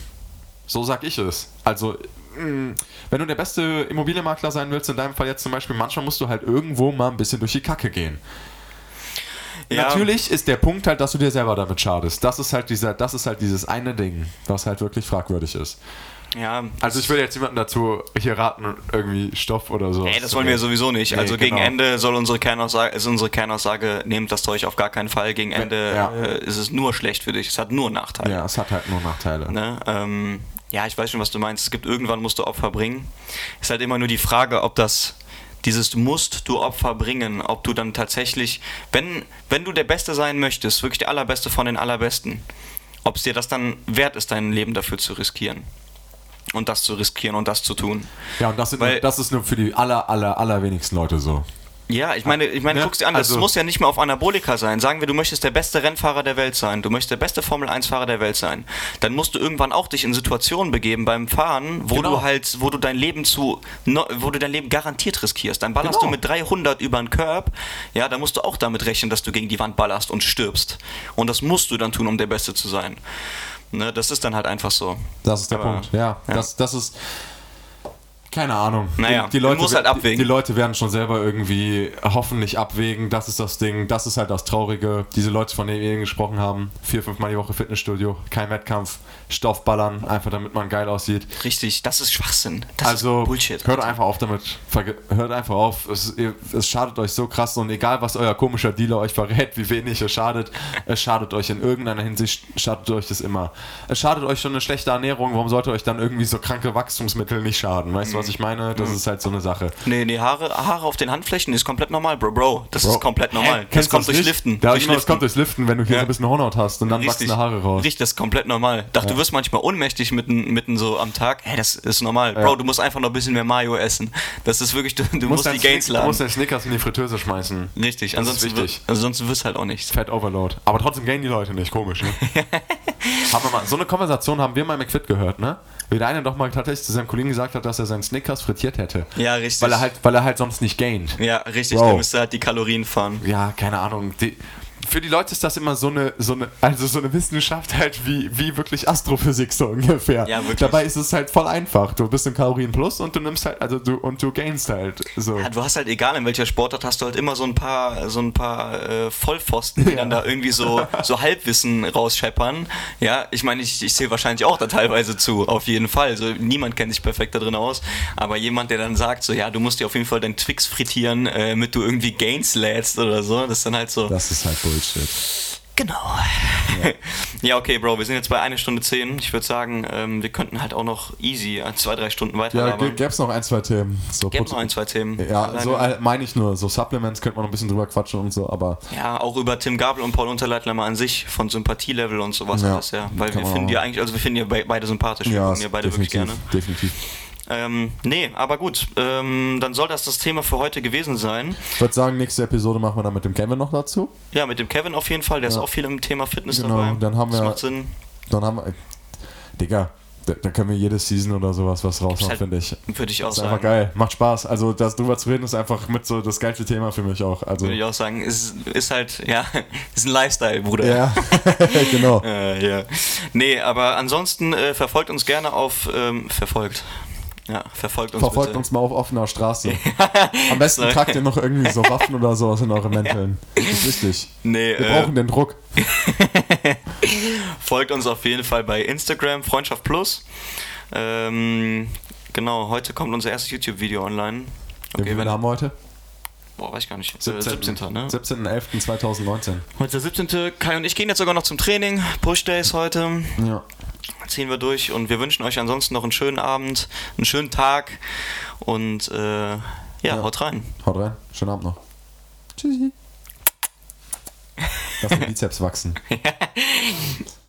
So sag ich es. Also, wenn du der beste Immobilienmakler sein willst, in deinem Fall jetzt zum Beispiel, manchmal musst du halt irgendwo mal ein bisschen durch die Kacke gehen. Ja. Natürlich ist der Punkt halt, dass du dir selber damit schadest. Das ist halt dieser, das ist halt dieses eine Ding, was halt wirklich fragwürdig ist. Ja, Also ich würde jetzt niemanden dazu hier raten, irgendwie Stoff oder so. Ey, das wollen wir sowieso nicht. Nee, also gegen genau. Ende soll unsere Kernaussage, ist unsere Kernaussage, nehmt das Zeug auf gar keinen Fall. Gegen Ende Ja. äh, ist es nur schlecht für dich. Es hat nur Nachteile. Ja, es hat halt nur Nachteile. Ne? Ähm, ja, ich weiß schon, was du meinst. Es gibt irgendwann musst du Opfer bringen. Ist halt immer nur die Frage, ob das dieses musst du Opfer bringen, ob du dann tatsächlich, wenn, wenn du der Beste sein möchtest, wirklich der Allerbeste von den Allerbesten, ob es dir das dann wert ist, dein Leben dafür zu riskieren. Und das zu riskieren und das zu tun. Ja, und das, sind, Weil- das ist nur für die aller, aller, allerwenigsten Leute so. Ja, ich meine, ich meine, Ja, guck's dir an, das also- muss ja nicht mehr auf Anabolika sein. Sagen wir, du möchtest der beste Rennfahrer der Welt sein, du möchtest der beste Formel 1 Fahrer der Welt sein. Dann musst du irgendwann auch dich in Situationen begeben beim Fahren, wo Genau. du halt, wo du dein Leben zu, wo du dein Leben garantiert riskierst. Dann ballerst Genau. du mit 300 über den Curb, ja, da musst du auch damit rechnen, dass du gegen die Wand ballerst und stirbst. Und das musst du dann tun, um der Beste zu sein. Ne, das ist dann halt einfach so. Das ist der Aber- Punkt. Ja, ja. Das, das ist. Keine Ahnung. Naja, die, die, Leute, muss halt die, abwägen. die Leute werden schon selber irgendwie hoffentlich abwägen. Das ist das Ding. Das ist halt das Traurige. Diese Leute, von denen wir eben gesprochen haben, vier, fünf Mal die Woche Fitnessstudio, kein Wettkampf, Stoffballern, einfach damit man geil aussieht. Richtig, das ist Schwachsinn. Das also ist Bullshit. hört einfach auf damit. Hört einfach auf. Es, es schadet euch so krass und egal was euer komischer Dealer euch verrät, wie wenig es schadet, es schadet euch in irgendeiner Hinsicht, schadet euch das immer. Es schadet euch schon eine schlechte Ernährung, warum sollte euch dann irgendwie so kranke Wachstumsmittel nicht schaden? Weißt du, was ich meine? Das ist halt so eine Sache. Nee, nee, Haare, Haare auf den Handflächen ist komplett normal, Bro, Bro. Das ist komplett normal. Das Kennst du kommt durch nicht? Liften. Ja, durch das kommt durchs Liften, wenn du hier Ja. so ein bisschen Hornhaut hast und dann wachsen die Haare raus. Richtig, das ist komplett normal. Dachte, du wirst manchmal ohnmächtig mitten, mitten so am Tag. Hey, das ist normal. Bro, du musst einfach noch ein bisschen mehr Mayo essen. Das ist wirklich, du, du musst, die dein Gains Snick- du laden. musst deinen Snickers in die Fritteuse schmeißen. Richtig, Das ist ansonsten, wichtig. ansonsten wirst halt auch nichts. Fat Overload. Aber trotzdem gehen die Leute nicht, komisch, ne? haben wir mal, so eine Konversation haben wir mal im McFit gehört, ne? Wie der eine doch mal tatsächlich zu seinem Kollegen gesagt hat, dass er seinen Snickers frittiert hätte. Ja, richtig. Weil er halt, weil er halt sonst nicht gaint. ja, richtig, Bro. der müsste halt die Kalorien fahren. Ja, keine Ahnung. Die, für die Leute ist das immer so eine, so eine, also so eine Wissenschaft halt wie, wie wirklich Astrophysik so ungefähr. Ja, wirklich. Dabei ist es halt voll einfach. Du bist im Kalorienplus und du nimmst halt, also du und du gainst halt. So. Ja, du hast halt, egal in welcher Sportart, hast du halt immer so ein paar, so ein paar äh, Vollpfosten, die dann da irgendwie so, so Halbwissen rausscheppern. Ja, ich meine, ich, ich zähle wahrscheinlich auch da teilweise zu, auf jeden Fall. So, niemand kennt sich perfekt da drin aus. Aber jemand, der dann sagt, so, ja, du musst dir auf jeden Fall deinen Twix frittieren, äh, damit du irgendwie Gains lädst oder so, das ist dann halt so. Das ist halt Bullshit. Genau. Ja. okay, Bro, wir sind jetzt bei einer Stunde zehn. Ich würde sagen, ähm, wir könnten halt auch noch easy zwei, drei Stunden weiter Ja, gäbe es noch ein, zwei Themen. So Gäbe Put- noch ein, zwei Themen. Ja, Alleine- so äh, meine ich nur. So Supplements könnte man noch ein bisschen drüber quatschen und so, aber Ja, auch über Tim Gabel und Paul Unterleitner mal an sich, von Sympathielevel und sowas Ja, alles, ja. Weil wir finden die eigentlich, also wir finden ja be beide sympathisch, wir ja, mögen ja beide wirklich gerne. definitiv. Ähm, nee, aber gut, ähm, dann soll das das Thema für heute gewesen sein. Ich würde sagen, nächste Episode machen wir dann mit dem Kevin noch dazu. Ja, mit dem Kevin auf jeden Fall, der ist auch viel im Thema Fitness Genau, dabei. dann haben das wir- macht Sinn. Dann haben wir. Digga, da, können wir jede Season oder sowas was raushauen, halt- finde ich. Würde ich auch Ist einfach sagen. geil. Macht Spaß. Also, das drüber zu reden ist einfach mit so das geilste Thema für mich auch. Also, Würde ich auch sagen. Ist, ist halt, ja, ist ein Lifestyle, Bruder. ja, genau. Äh, ja. Nee, aber ansonsten äh, verfolgt uns gerne auf, ähm, verfolgt. Ja, verfolgt uns Verfolgt bitte. uns mal auf offener Straße. Am besten tragt ihr noch irgendwie so Waffen oder sowas in eure Mänteln. Das ist wichtig. Nee, Wir äh, brauchen den Druck. Folgt uns auf jeden Fall bei Instagram, Freundschaft Plus. Ähm, genau, heute kommt unser erstes YouTube-Video online. Okay, wir wenn, haben heute? boah, weiß ich gar nicht. Äh, 17. ne? 17.11.2019. Heute ist der 17. Kai und ich gehen jetzt sogar noch zum Training. Push Days heute. Ja. Ziehen wir durch und wir wünschen euch ansonsten noch einen schönen Abend, einen schönen Tag und äh, ja, Ja. haut rein. Haut rein. Schönen Abend noch. Tschüssi. Lass den Bizeps wachsen.